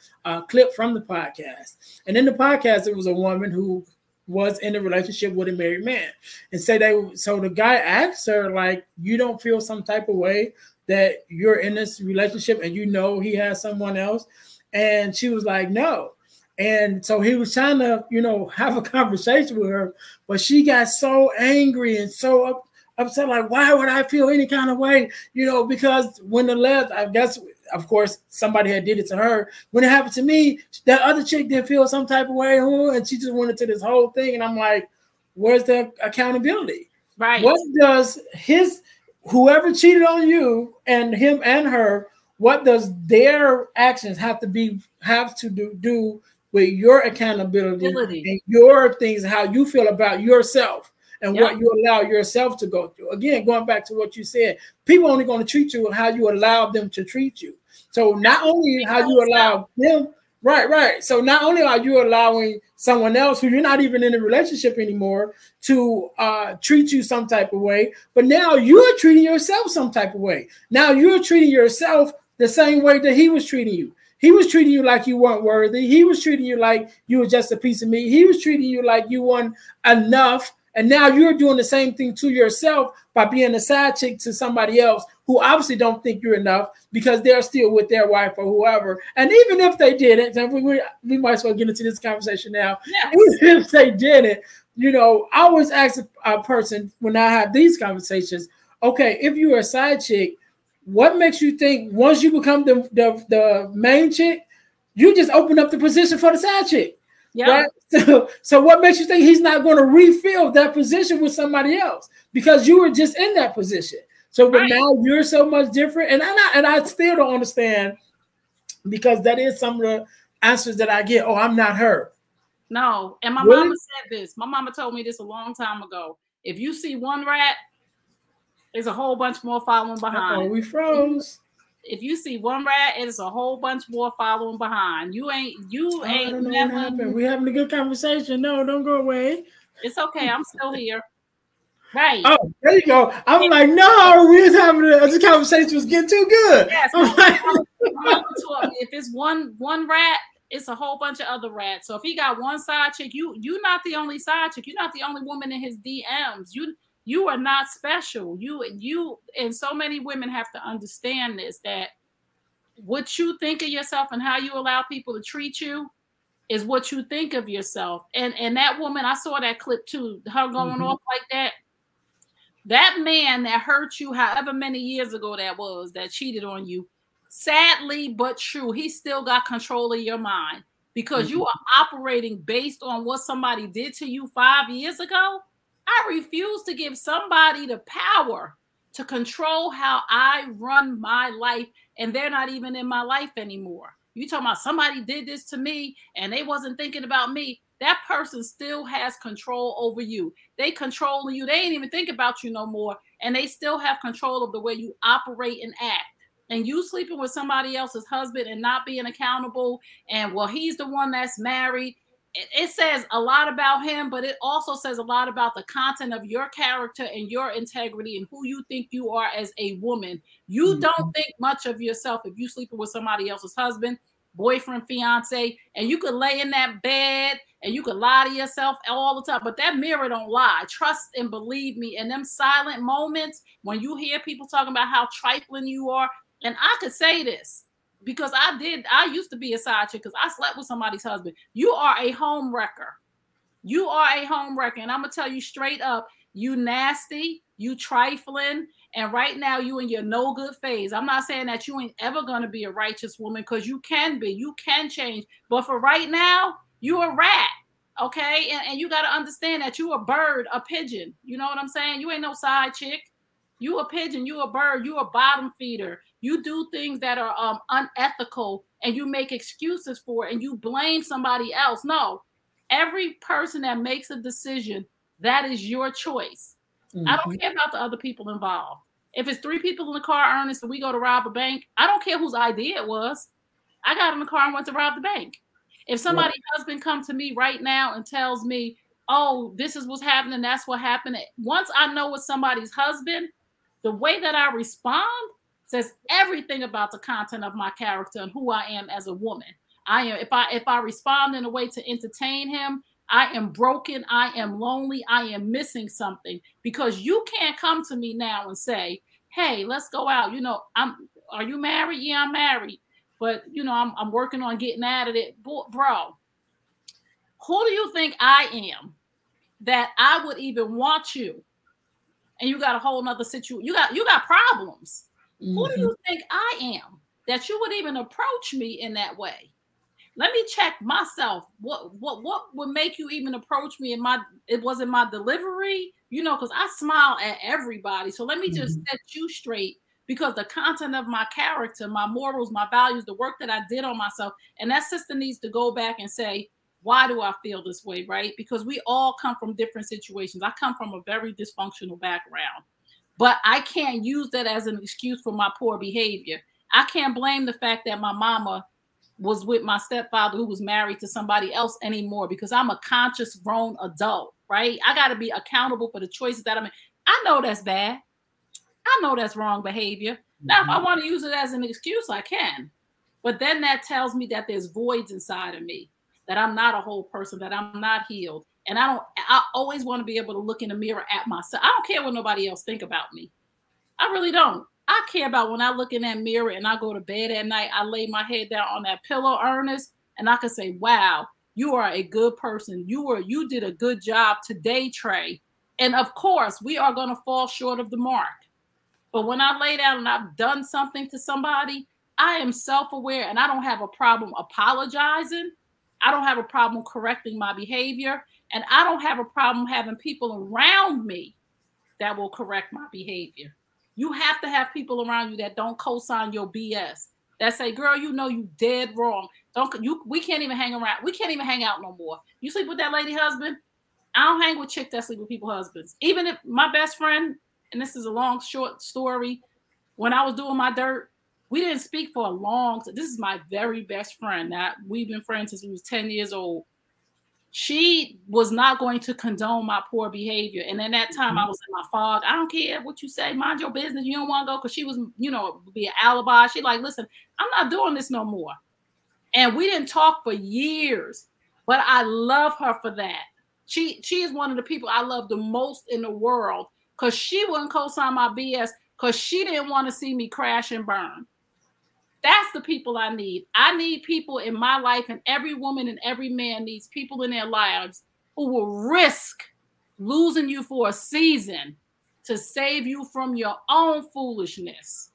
clip from the podcast. And in the podcast, it was a woman who was in a relationship with a married man, and say they. So the guy asked her, like, "You don't feel some type of way that you're in this relationship, and you know he has someone else?" And she was like, "No." And so he was trying to, you know, have a conversation with her, but she got so angry and so up, upset. Like, why would I feel any kind of way? You know, because when the left, I guess, of course, somebody had did it to her. When it happened to me, that other chick didn't feel some type of way, and she just went into this whole thing. And I'm like, where's the accountability? Right. What does his whoever cheated on you and him and her? What does their actions have to be have to do, do with your accountability Ability. and your things, how you feel about yourself? And yep. what you allow yourself to go through. Again, going back to what you said, people only going to treat you how you allow them to treat you. So not only how you allow them, right, right. So not only are you allowing someone else who you're not even in a relationship anymore to uh, treat you some type of way, but now you're treating yourself some type of way. Now you're treating yourself the same way that he was treating you. He was treating you like you weren't worthy. He was treating you like you were just a piece of meat. He was treating you like you weren't enough and now you're doing the same thing to yourself by being a side chick to somebody else who obviously don't think you're enough because they're still with their wife or whoever. And even if they didn't, and we, we, we might as well get into this conversation now. Yes. Even if they didn't, you know, I always ask a, a person when I have these conversations, okay, if you're a side chick, what makes you think once you become the, the, the main chick, you just open up the position for the side chick? Yeah. Right? So, so what makes you think he's not going to refill that position with somebody else because you were just in that position? So, but right. now you're so much different, and I and I still don't understand because that is some of the answers that I get. Oh, I'm not her. No, and my really? mama said this. My mama told me this a long time ago. If you see one rat, there's a whole bunch more following behind. Oh, we froze if you see one rat, it's a whole bunch more following behind. You ain't you oh, ain't never. We're having a good conversation. No, don't go away. It's okay. I'm still here. Right. Oh, there you go. I'm yeah. like, no, we was having a, this conversation was getting too good. Yes. Like, if it's one one rat, it's a whole bunch of other rats. So if he got one side chick, you you're not the only side chick. You're not the only woman in his DMs. You you are not special. You you and so many women have to understand this that what you think of yourself and how you allow people to treat you is what you think of yourself. And and that woman, I saw that clip too, her going mm-hmm. off like that. That man that hurt you, however many years ago that was, that cheated on you, sadly but true, he still got control of your mind because mm-hmm. you are operating based on what somebody did to you five years ago. I refuse to give somebody the power to control how I run my life, and they're not even in my life anymore. You talking about somebody did this to me and they wasn't thinking about me. That person still has control over you. They control you. They ain't even think about you no more. And they still have control of the way you operate and act. And you sleeping with somebody else's husband and not being accountable. And well, he's the one that's married it says a lot about him, but it also says a lot about the content of your character and your integrity and who you think you are as a woman. You mm-hmm. don't think much of yourself if you sleeping with somebody else's husband, boyfriend, fiance, and you could lay in that bed and you could lie to yourself all the time. But that mirror don't lie. Trust and believe me. In them silent moments when you hear people talking about how trifling you are, and I could say this because I did, I used to be a side chick because I slept with somebody's husband. You are a home wrecker. You are a home wrecker. And I'm gonna tell you straight up, you nasty, you trifling, and right now you in your no good phase. I'm not saying that you ain't ever gonna be a righteous woman because you can be, you can change. But for right now, you a rat. Okay. And, and you gotta understand that you a bird, a pigeon. You know what I'm saying? You ain't no side chick. You a pigeon, you a bird, you a bottom feeder. You do things that are um, unethical and you make excuses for it and you blame somebody else. No, every person that makes a decision, that is your choice. Mm-hmm. I don't mm-hmm. care about the other people involved. If it's three people in the car, Earnest, and we go to rob a bank, I don't care whose idea it was. I got in the car and went to rob the bank. If somebody's right. husband come to me right now and tells me, "Oh, this is what's happening, that's what happened," once I know it's somebody's husband, the way that I respond says everything about the content of my character and who I am as a woman. I am if I if I respond in a way to entertain him, I am broken, I am lonely, I am missing something because you can't come to me now and say, "Hey, let's go out." You know, I'm are you married? Yeah, I'm married. But, you know, I'm I'm working on getting out of it. Bro, who do you think I am that I would even want you and you got a whole nother situation. You got you got problems. Mm-hmm. Who do mm-hmm. you think I am that you would even approach me in that way? Let me check myself. What what what would make you even approach me in my it wasn't my delivery, you know, because I smile at everybody. So let me just mm-hmm. set you straight because the content of my character, my morals, my values, the work that I did on myself, and that sister needs to go back and say, why do I feel this way, right? Because we all come from different situations. I come from a very dysfunctional background, but I can't use that as an excuse for my poor behavior. I can't blame the fact that my mama was with my stepfather who was married to somebody else anymore because I'm a conscious grown adult, right? I got to be accountable for the choices that I make. I know that's bad. I know that's wrong behavior. Mm-hmm. Now, if I mm-hmm. want to use it as an excuse, I can. But then that tells me that there's voids inside of me that I'm not a whole person, that I'm not healed. And I don't, I always want to be able to look in the mirror at myself. I don't care what nobody else think about me. I really don't. I care about when I look in that mirror and I go to bed at night, I lay my head down on that pillow, Earnest, and I can say, wow, you are a good person. You were, you did a good job today, Tray. And of course, we are going to fall short of the mark. But when I lay down and I've done something to somebody, I am self aware and I don't have a problem apologizing I don't have a problem correcting my behavior. And I don't have a problem having people around me that will correct my behavior. You have to have people around you that don't co-sign your BS. That say, girl, you know you dead wrong. Don't you we can't even hang around. We can't even hang out no more. You sleep with that lady husband. I don't hang with chicks that sleep with people husbands. Even if my best friend, and this is a long short story, when I was doing my dirt, we didn't speak for a long. This is my very best friend that we've been friends since we was 10 years old. She was not going to condone my poor behavior. And in that time, I mm-hmm. was in my fog. I don't care what you say. Mind your business. You don't want to go because she was, you know, be an alibi. She like, listen, I'm not doing this no more. And we didn't talk for years, but I love her for that. She she is one of the people I love the most in the world because she wouldn't co-sign my BS because she didn't want to see me crash and burn. That's the people I need. I need people in my life, and every woman and every man needs people in their lives who will risk losing you for a season to save you from your own foolishness.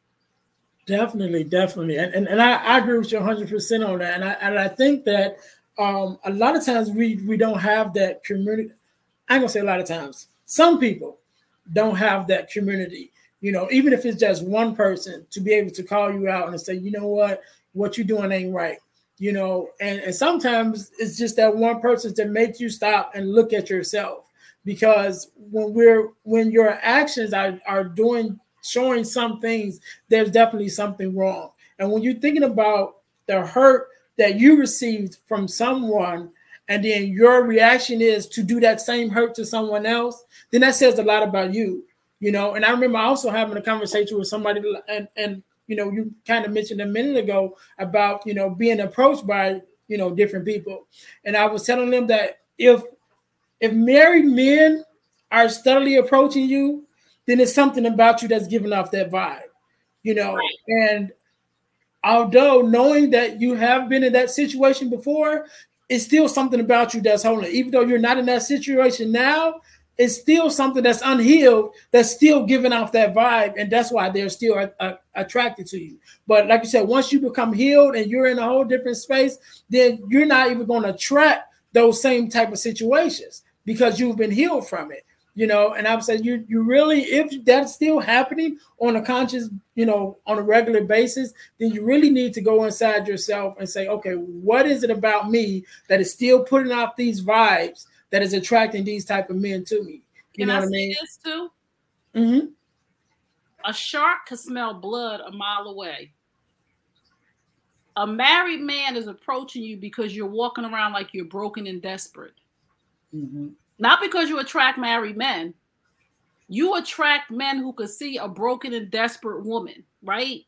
Definitely, definitely. And, and, and I, I agree with you 100% on that. And I, and I think that um, a lot of times we, we don't have that community. I'm going to say a lot of times. Some people don't have that community you know, even if it's just one person to be able to call you out and say, you know what, what you're doing ain't right, you know, and, and sometimes it's just that one person to make you stop and look at yourself. Because when we're when your actions are, are doing showing some things, there's definitely something wrong. And when you're thinking about the hurt that you received from someone and then your reaction is to do that same hurt to someone else, then that says a lot about you you know. And I remember also having a conversation with somebody, and and you know, you kind of mentioned a minute ago about you know being approached by you know different people, and I was telling them that if if married men are steadily approaching you, then it's something about you that's giving off that vibe, you know. Right. And although knowing that you have been in that situation before, it's still something about you that's holding. Even though you're not in that situation now, it's still something that's unhealed that's still giving off that vibe and that's why they're still uh, uh, attracted to you. But like you said once you become healed and you're in a whole different space then you're not even going to attract those same type of situations because you've been healed from it you know? And i'm saying you you really if that's still happening on a conscious you know on a regular basis then you really need to go inside yourself and say okay what is it about me that is still putting out these vibes that is attracting these type of men to me. You Can know I what I mean? This too. Mm-hmm. A shark can smell blood a mile away. A married man is approaching you because you're walking around like you're broken and desperate. Mm-hmm. Not because you attract married men. You attract men who could see a broken and desperate woman, right?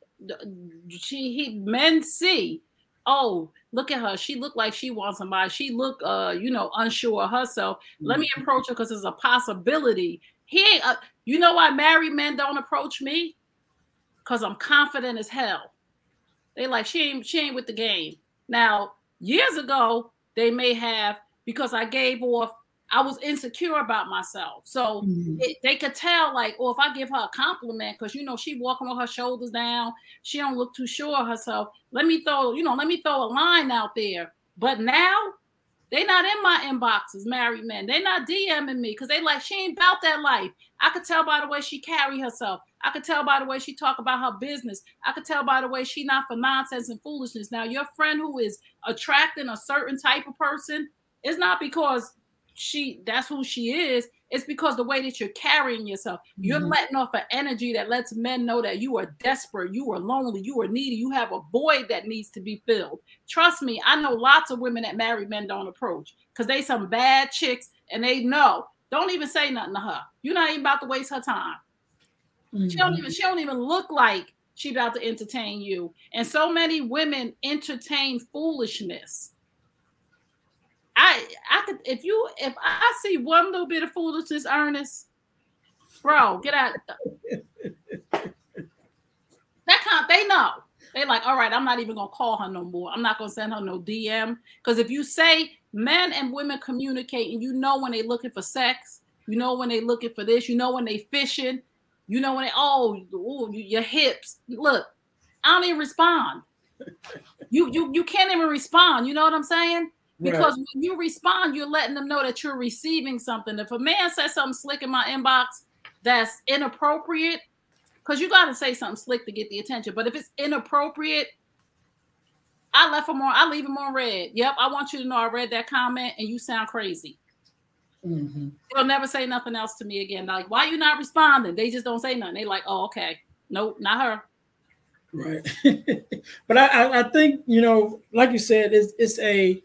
She, he, men see oh, look at her. She looked like she wants somebody. She looked, uh, you know, unsure of herself. Mm-hmm. Let me mm-hmm. approach her because there's a possibility. He ain't, uh, you know why married men don't approach me? Because I'm confident as hell. They like, she ain't, she ain't with the game. Now, years ago, they may have, because I gave off I was insecure about myself. So mm-hmm. it, they could tell, like, oh, if I give her a compliment, because you know she walking with her shoulders down, she don't look too sure of herself. Let me throw, you know, let me throw a line out there. But now they not in my inboxes, married men. They not DMing me because they like she ain't about that life. I could tell by the way she carry herself. I could tell by the way she talk about her business. I could tell by the way she not for nonsense and foolishness. Now your friend who is attracting a certain type of person is not because she that's who she is it's because the way that you're carrying yourself. You're mm-hmm. letting off an energy that lets men know that you are desperate you are lonely you are needy you have a void that needs to be filled. Trust me i know lots of women that married men don't approach because they some bad chicks and they know. Don't even say nothing to her. You're not even about to waste her time. Mm-hmm. she don't even she don't even look like she about to entertain you. And so many women entertain foolishness I I could if you if I see one little bit of foolishness, Earnest, bro, get out. that kind they know. They like, all right, I'm not even gonna call her no more. I'm not gonna send her no DM. Because if you say men and women communicate, and you know when they looking for sex, you know when they looking for this, you know when they fishing, you know when they oh ooh, your hips. Look, I don't even respond. You you you can't even respond. You know what I'm saying? Because right. when you respond, you're letting them know that you're receiving something. If a man says something slick in my inbox that's inappropriate, because you got to say something slick to get the attention. But if it's inappropriate, I left them on. I leave them on red. Yep, I want you to know I read that comment, and you sound crazy. Mm-hmm. They'll never say nothing else to me again. Like, why you not responding? They just don't say nothing. They like, oh, okay, nope, not her. Right. but I, I think you know, like you said, it's it's a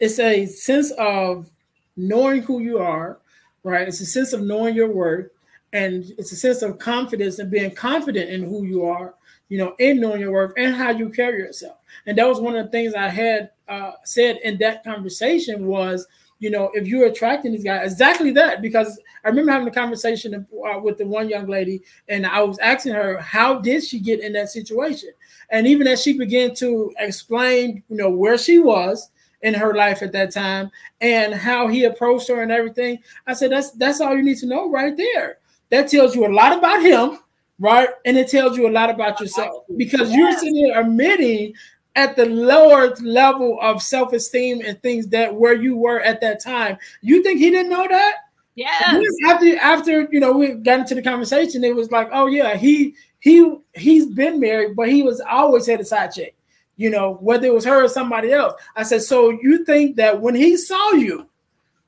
it's a sense of knowing who you are, right? It's a sense of knowing your worth, and it's a sense of confidence and being confident in who you are, you know, in knowing your worth and how you carry yourself. And that was one of the things I had uh, said in that conversation was, you know, if you're attracting these guys, exactly that. Because I remember having a conversation uh, with the one young lady, and I was asking her, how did she get in that situation? And even as she began to explain, you know, where she was in her life at that time and how he approached her and everything, I said, that's that's all you need to know right there. That tells you a lot about him, right? And it tells you a lot about yourself because you're sitting here admitting at the lower level of self-esteem and things that where you were at that time. You think he didn't know that? Yeah. After after you know we got into the conversation, it was like, oh yeah, he he he's been married, but he was always had a side chick. You know, whether it was her or somebody else. I said, so you think that when he saw you,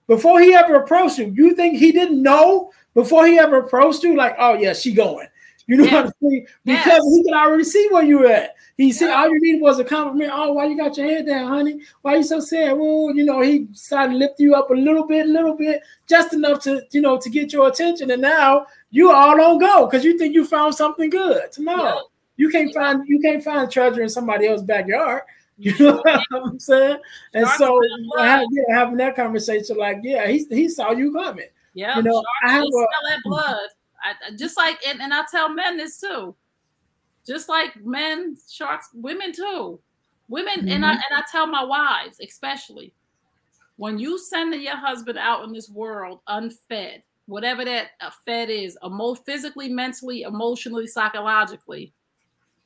before he ever approached you, you think he didn't know before he ever approached you, like, oh yeah, she going. You know yes. what I'm saying? Because yes. he could already see where you were at. He said all you needed was a compliment. Oh, why you got your head down, honey? Why you so sad? Well, you know, he started to lift you up a little bit, a little bit, just enough to, you know, to get your attention. And now you all on go because you think you found something good. Tomorrow. You can't find you can't find treasure in somebody else's backyard. You know what I'm saying? And so yeah, having that conversation, like, yeah, he, he saw you coming. Yeah, you know, I have a, smell that blood. I, just like and, and I tell men this too just like men, sharks, women too. Women, mm-hmm. and I mm-hmm. and I tell my wives, especially, when you send your husband out in this world unfed, whatever that fed is, emo- physically, mentally, emotionally, psychologically,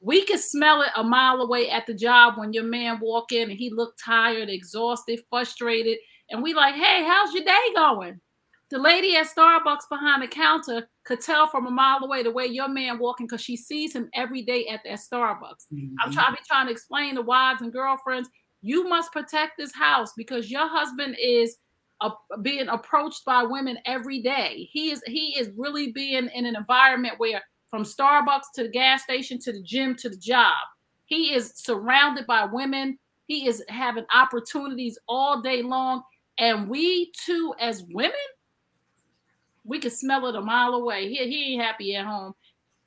we can smell it a mile away at the job when your man walk in and he look tired, exhausted, frustrated, and we like, hey, how's your day going? The lady at Starbucks behind the counter could tell from a mile away the way your man walking because she sees him every day at that Starbucks. Mm-hmm. I'm trying to be trying to explain to wives and girlfriends, you must protect this house because your husband is being approached by women every day. He is he is really being in an environment where from Starbucks to the gas station to the gym to the job, he is surrounded by women. He is having opportunities all day long. And we too, as women, we can smell it a mile away. He, he ain't happy at home.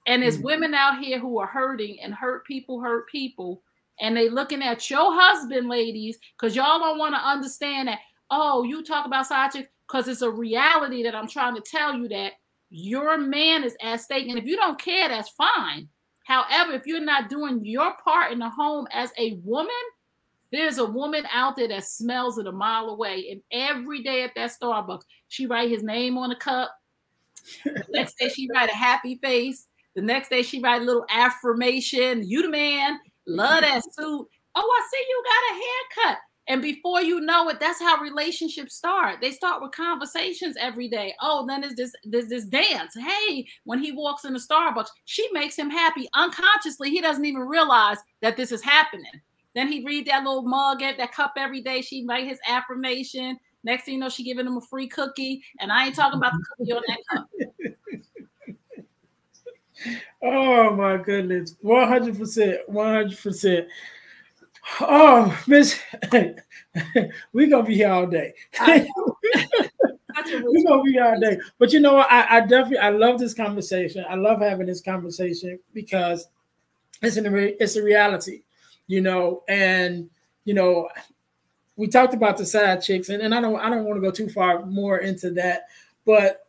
And there's mm-hmm. women out here who are hurting and hurt people, hurt people. And they looking at your husband, ladies, because y'all don't want to understand that. Oh, you talk about side chicks because it's a reality that I'm trying to tell you that your man is at stake. And if you don't care, that's fine. However, if you're not doing your part in the home as a woman, there's a woman out there that smells it a mile away, and every day at that Starbucks, she write his name on a cup. The next day she write a happy face. The next day she write a little affirmation. You the man. Love that suit. Oh, I see you got a haircut. And before you know it, that's how relationships start. They start with conversations every day. Oh, then there's this there's this dance. Hey, when he walks in into Starbucks, she makes him happy unconsciously. He doesn't even realize that this is happening. Then he read that little mug at that cup every day. She write his affirmation. Next thing you know, she giving him a free cookie. And I ain't talking about the cookie on that cup. Oh my goodness. 100%. 100%. Oh, Miss, we're gonna be here all day. we're gonna be here all day. But you know what? I, I, definitely I love this conversation. I love having this conversation because it's an it's a reality you know, and you know, we talked about the side chicks, and, and I don't I don't want to go too far more into that, but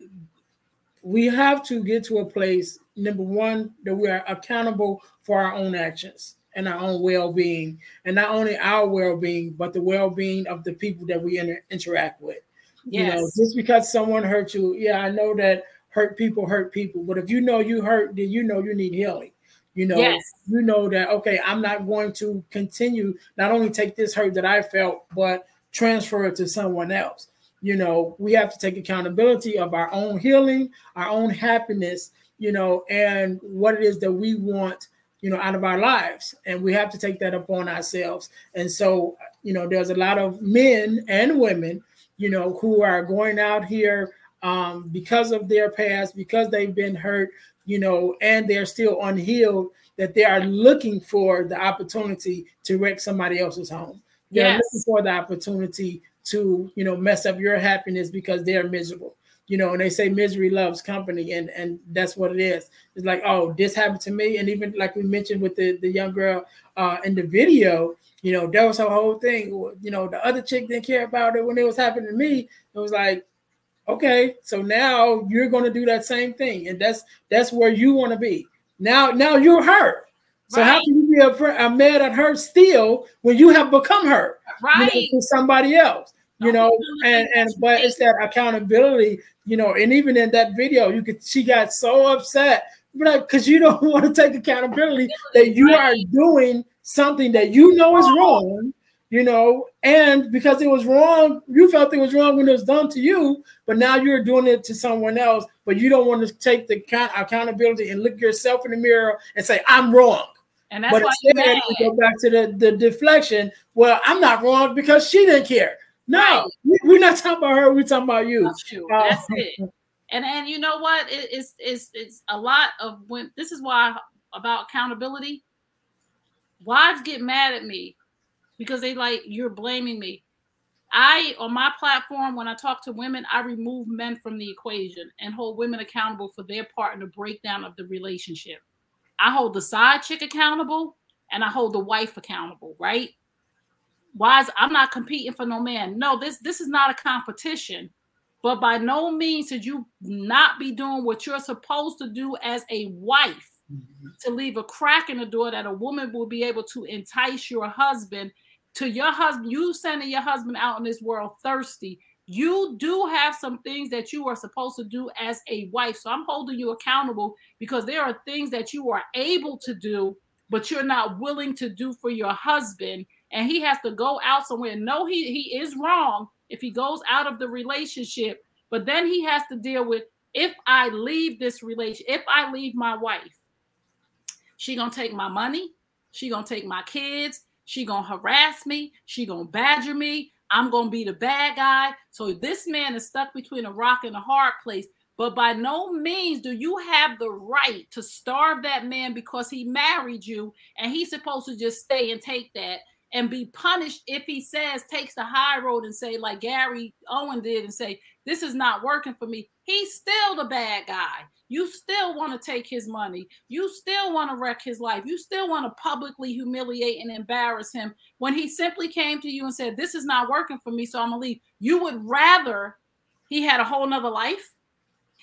we have to get to a place, number one, that we are accountable for our own actions and our own well-being, and not only our well-being, but the well-being of the people that we inter- interact with. Yes. You know, just because someone hurt you, yeah, I know that hurt people hurt people, but if you know you hurt, then you know you need healing. You know, yes. you know that okay, I'm not going to continue not only take this hurt that I felt, but transfer it to someone else. You know, we have to take accountability of our own healing, our own happiness, you know, and what it is that we want, you know, out of our lives. And we have to take that upon ourselves. And so, you know, there's a lot of men and women, you know, who are going out here um, because of their past, because they've been hurt, you know, and they're still unhealed, that they are looking for the opportunity to wreck somebody else's home. They're yes. looking for the opportunity to, you know, mess up your happiness because they're miserable. You know, and they say misery loves company, and and that's what it is. It's like, oh, this happened to me, and even like we mentioned with the the young girl uh, in the video, you know, that was her whole thing. You know, the other chick didn't care about it when it was happening to me. It was like, okay, so now you're going to do that same thing, and that's that's where you want to be. Now, now you're hurt. So right. how can you be a, a mad at her still when you have become her, right? You know, to somebody else, you know, and and but it's that accountability, you know, and even in that video, you could she got so upset, because you don't want to take accountability that you are doing something that you know is oh. wrong, you know, and because it was wrong, you felt it was wrong when it was done to you, but now you're doing it to someone else, but you don't want to take the account- accountability and look yourself in the mirror and say, I'm wrong. And that's but why instead, you go back to the, the deflection. Well, I'm not wrong because she didn't care. No, right. we, are not talking about her. We're talking about you. That's, true. Uh, that's it. And and you know what? It, it's it's it's a lot of when this is why about accountability. Wives get mad at me because they like you're blaming me. I on my platform when I talk to women, I remove men from the equation and hold women accountable for their part in the breakdown of the relationship. I hold the side chick accountable and I hold the wife accountable, right? Why is I'm not competing for no man. No, this this is not a competition. But by no means should you not be doing what you're supposed to do as a wife mm-hmm. to leave a crack in the door that a woman will be able to entice your husband to your husband. You sending your husband out in this world thirsty. You do have some things that you are supposed to do as a wife. So I'm holding you accountable because there are things that you are able to do, but you're not willing to do for your husband. And he has to go out somewhere. No, he, he is wrong, if he goes out of the relationship, but then he has to deal with if I leave this relation, if I leave my wife, she gonna take my money, she gonna take my kids, she gonna harass me, she gonna badger me, I'm gonna be the bad guy. So this man is stuck between a rock and a hard place. But by no means do you have the right to starve that man because he married you and he's supposed to just stay and take that and be punished if he says takes the high road and say like Gary Owen did and say this is not working for me. He's still the bad guy. You still want to take his money. You still want to wreck his life. You still want to publicly humiliate and embarrass him when he simply came to you and said, This is not working for me, so I'm gonna leave. You would rather he had a whole nother life.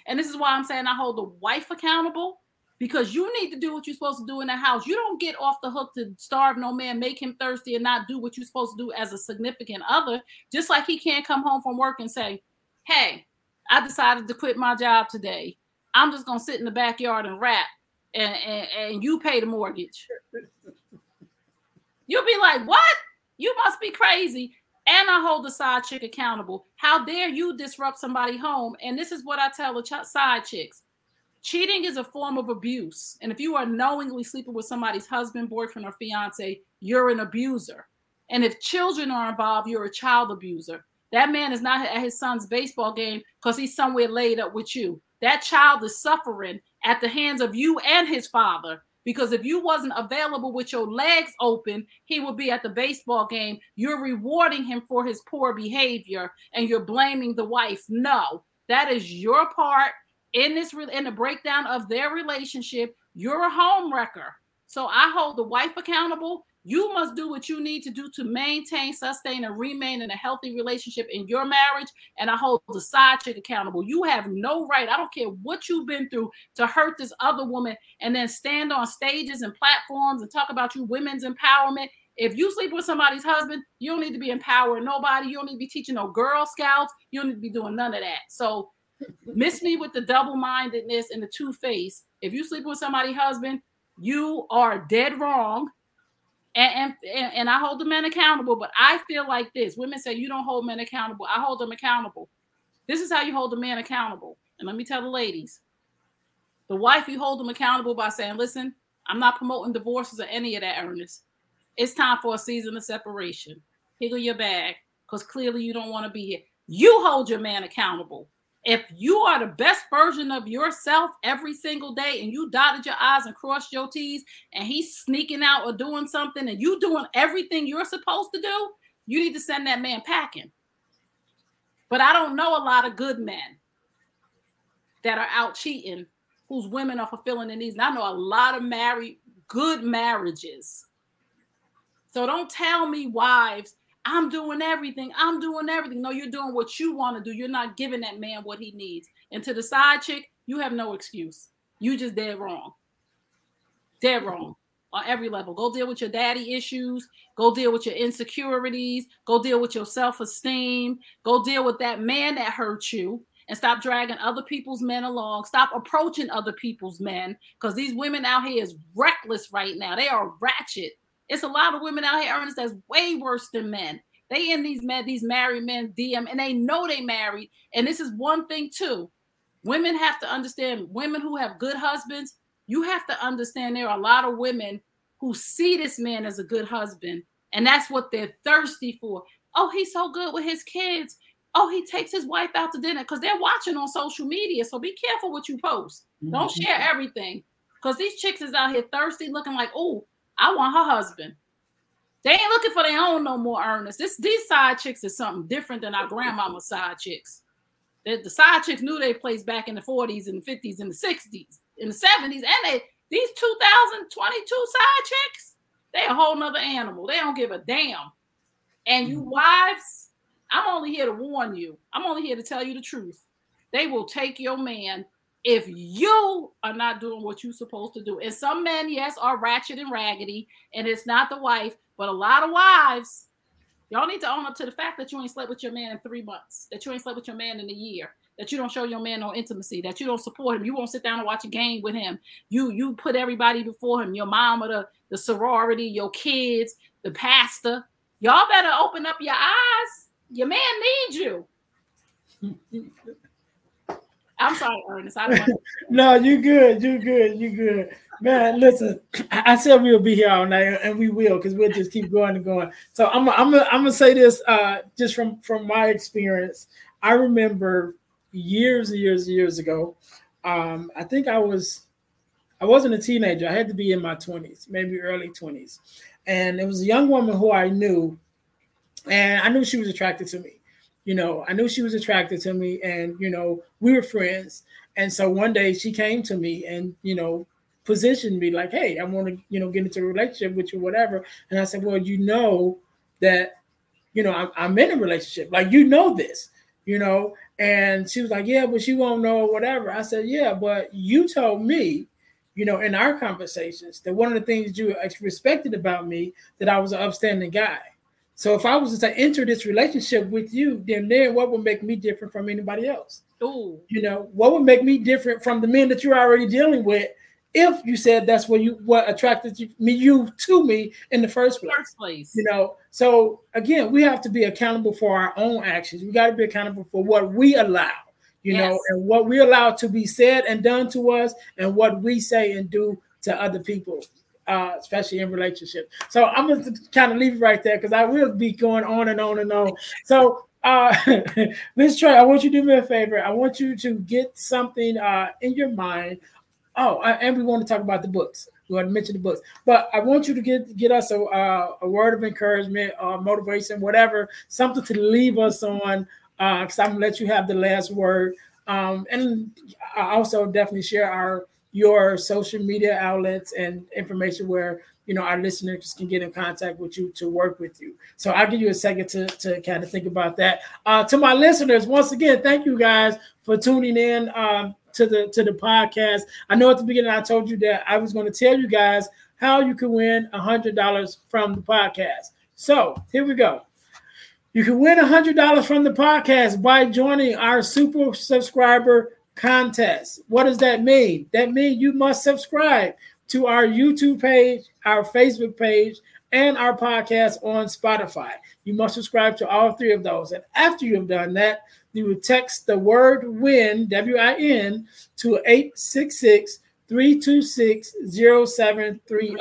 And this is why I'm saying I hold the wife accountable because you need to do what you're supposed to do in the house. You don't get off the hook to starve no man, make him thirsty, and not do what you're supposed to do as a significant other. Just like he can't come home from work and say, Hey, I decided to quit my job today. I'm just gonna sit in the backyard and rap and, and, and you pay the mortgage. You'll be like, What? You must be crazy. And I hold the side chick accountable. How dare you disrupt somebody home? And this is what I tell the ch- side chicks cheating is a form of abuse. And if you are knowingly sleeping with somebody's husband, boyfriend, or fiance, you're an abuser. And if children are involved, you're a child abuser. That man is not at his son's baseball game because he's somewhere laid up with you. That child is suffering at the hands of you and his father. Because if you wasn't available with your legs open, he would be at the baseball game. You're rewarding him for his poor behavior and you're blaming the wife. No, that is your part in this in the breakdown of their relationship, you're a home wrecker. So I hold the wife accountable. You must do what you need to do to maintain, sustain, and remain in a healthy relationship in your marriage. And I hold the side chick accountable. You have no right, I don't care what you've been through, to hurt this other woman and then stand on stages and platforms and talk about you women's empowerment. If you sleep with somebody's husband, you don't need to be empowering nobody. You don't need to be teaching no Girl Scouts. You don't need to be doing none of that. So Miss me with the double mindedness and the two face. If you sleep with somebody's husband, you are dead wrong. And, and and I hold the men accountable, but I feel like this. Women say you don't hold men accountable. I hold them accountable. This is how you hold the man accountable. And let me tell the ladies, the wife you hold them accountable by saying, "Listen, I'm not promoting divorces or any of that, Earnest. It's time for a season of separation. Higgle your bag, because clearly you don't want to be here. You hold your man accountable. If you are the best version of yourself every single day and you dotted your I's and crossed your T's and he's sneaking out or doing something and you doing everything you're supposed to do, you need to send that man packing. But I don't know a lot of good men that are out cheating whose women are fulfilling their needs. And I know a lot of married, good marriages. So don't tell me, wives, I'm doing everything. I'm doing everything. No, you're doing what you want to do. You're not giving that man what he needs. And to the side chick, you have no excuse. You just dead wrong. Dead wrong on every level. Go deal with your daddy issues. Go deal with your insecurities. Go deal with your self esteem. Go deal with that man that hurt you and stop dragging other people's men along. Stop approaching other people's men because these women out here is reckless right now. They are ratchet. It's a lot of women out here, Earnest, that's way worse than men. They in these men, these married men DM, and they know they married. And this is one thing too. Women have to understand. Women who have good husbands, you have to understand. There are a lot of women who see this man as a good husband, and that's what they're thirsty for. Oh, he's so good with his kids oh, he takes his wife out to dinner because they're watching on social media. So be careful what you post. Mm-hmm. Don't share everything because these chicks is out here thirsty, looking like, oh, I want her husband. They ain't looking for their own no more, Earnest. This these side chicks is something different than our grandmama side chicks. The, the side chicks knew they placed back in the 40s and the 50s and the 60s, in the 70s, and they these 2022 side chicks, they a whole nother animal. They don't give a damn. And you mm-hmm. wives, I'm only here to warn you. I'm only here to tell you the truth. They will take your man if you are not doing what you're supposed to do. And some men, yes, are ratchet and raggedy, and it's not the wife, but a lot of wives, y'all need to own up to the fact that you ain't slept with your man in three months, that you ain't slept with your man in a year, that you don't show your man no intimacy, that you don't support him, you won't sit down and watch a game with him. You you put everybody before him, your mama, the, the sorority, your kids, the pastor. Y'all better open up your eyes your man needs you. I'm sorry, Earnest. I don't no, you good. You good. You good. Man, listen, I said we'll be here all night, and we will because we'll just keep going and going. So I'm, I'm, I'm gonna say this uh, just from from my experience. I remember years and years and years ago. Um, I think I was, I wasn't a teenager. I had to be in my 20s, maybe early 20s, and it was a young woman who I knew and I knew she was attracted to me. You know, I knew she was attracted to me, and you know, we were friends. And so one day she came to me and you know positioned me like, "Hey, I want to you know get into a relationship with you, whatever." And I said, "Well, you know that you know I'm, I'm in a relationship, like you know this, you know." And she was like, "Yeah, but she won't know whatever." I said, "Yeah, but you told me." You know, in our conversations, that one of the things you respected about me that I was an upstanding guy so if I was to enter this relationship with you, then then what would make me different from anybody else? Ooh. You know, what would make me different from the men that you're already dealing with if you said that's what you what attracted you, me you to me in the first place. First place. You know, so again, we have to be accountable for our own actions. We got to be accountable for what we allow, you yes. know, and what we allow to be said and done to us and what we say and do to other people uh, especially in relationships. So I'm gonna kind of leave it right there because I will be going on and on and on. So uh Miss Tray, I want you to do me a favor. I want you to get something uh in your mind. Oh, and we want to talk about the books. We want to mention the books, but I want you to get get us a uh, a word of encouragement, or motivation, whatever, something to leave us on. Because uh, I'm gonna let you have the last word. Um, and I also definitely share our your social media outlets and information where you know our listeners can get in contact with you to work with you. So I'll give you a second to, to kind of think about that. Uh, to my listeners, once again, thank you guys for tuning in um, to the to the podcast. I know at the beginning I told you that I was going to tell you guys how you can win a hundred dollars from the podcast. So here we go. You can win a hundred dollars from the podcast by joining our super subscriber contest. What does that mean? That means you must subscribe to our YouTube page, our Facebook page, and our podcast on Spotify. You must subscribe to all three of those. And after you have done that, you would text the word win, W I N, to 866 326 0730.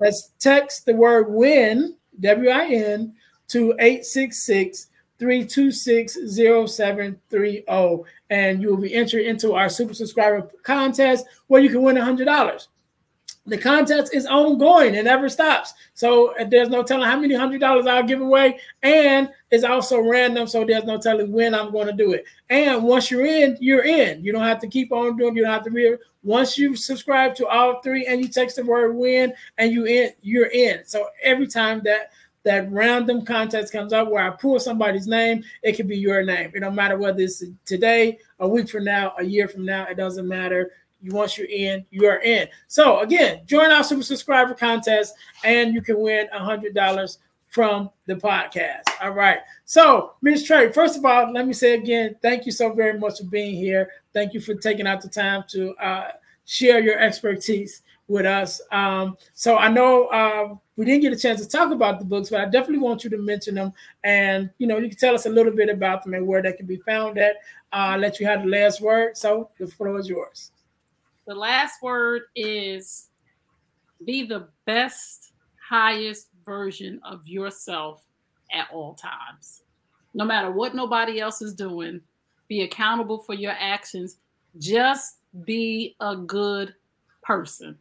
Let's text the word win, W I N, to 866 326 0730 and you will be entered into our super subscriber contest where you can win $100. the contest is ongoing and never stops. So uh, there's no telling how many hundred dollars I'll give away, and it's also random. So there's no telling when I'm going to do it. And once you're in, you're in. You don't have to keep on doing. You don't have to read. Once you subscribe to all three and you text the word "win" and you in, you're in. So every time that that random contest comes up where I pull somebody's name, it could be your name. It don't matter whether it's today, a week from now, a year from now. It doesn't matter you once you're in, you are in. So again, join our super subscriber contest, and you can win a hundred dollars from the podcast. All right. So, Ms. Tray, first of all, let me say again, thank you so very much for being here. Thank you for taking out the time to uh, share your expertise with us. Um, so I know uh, we didn't get a chance to talk about the books, but I definitely want you to mention them, and you know, you can tell us a little bit about them and where they can be found at. Uh, let you have the last word. So the floor is yours. The last word is be the best, highest version of yourself at all times. No matter what nobody else is doing, be accountable for your actions. Just be a good person.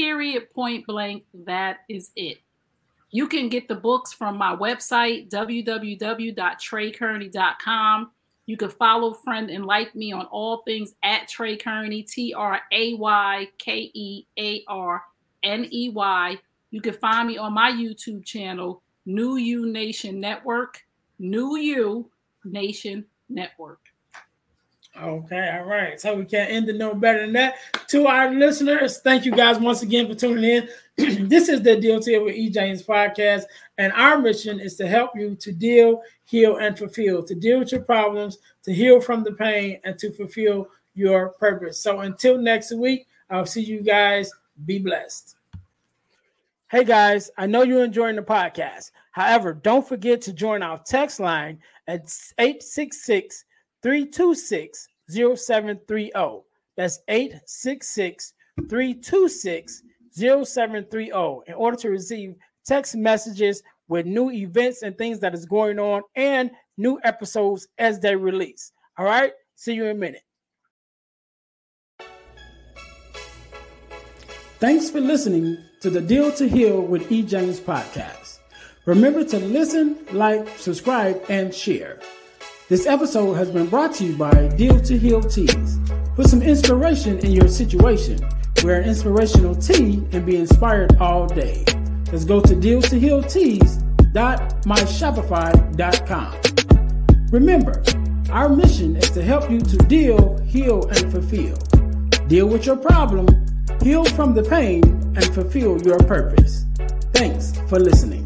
Period, point blank. That is it. You can get the books from my website, www.traykearney.com. You can follow, friend, and like me on all things at Tray Kearney, T R A Y K E A R N E Y. You can find me on my YouTube channel, New You Nation Network, New You Nation Network. Okay, all right. So we can't end it no better than that. To our listeners, thank you guys once again for tuning in. this is the Deal to with E. James podcast, and our mission is to help you to deal, heal, and fulfill, to deal with your problems, to heal from the pain, and to fulfill your purpose. So until next week, I'll see you guys. Be blessed. Hey guys, I know you're enjoying the podcast. However, don't forget to join our text line at 866 326 0730. That's 866 326 0730 in order to receive text messages with new events and things that is going on and new episodes as they release. All right, see you in a minute. Thanks for listening to the Deal to Heal with E. James podcast. Remember to listen, like, subscribe, and share. This episode has been brought to you by Deal to Heal Tees. Put some inspiration in your situation. Wear an inspirational tee and be inspired all day. Let's go to dealtohealteas.myshopify.com. Remember, our mission is to help you to deal, heal, and fulfill. Deal with your problem, heal from the pain, and fulfill your purpose. Thanks for listening.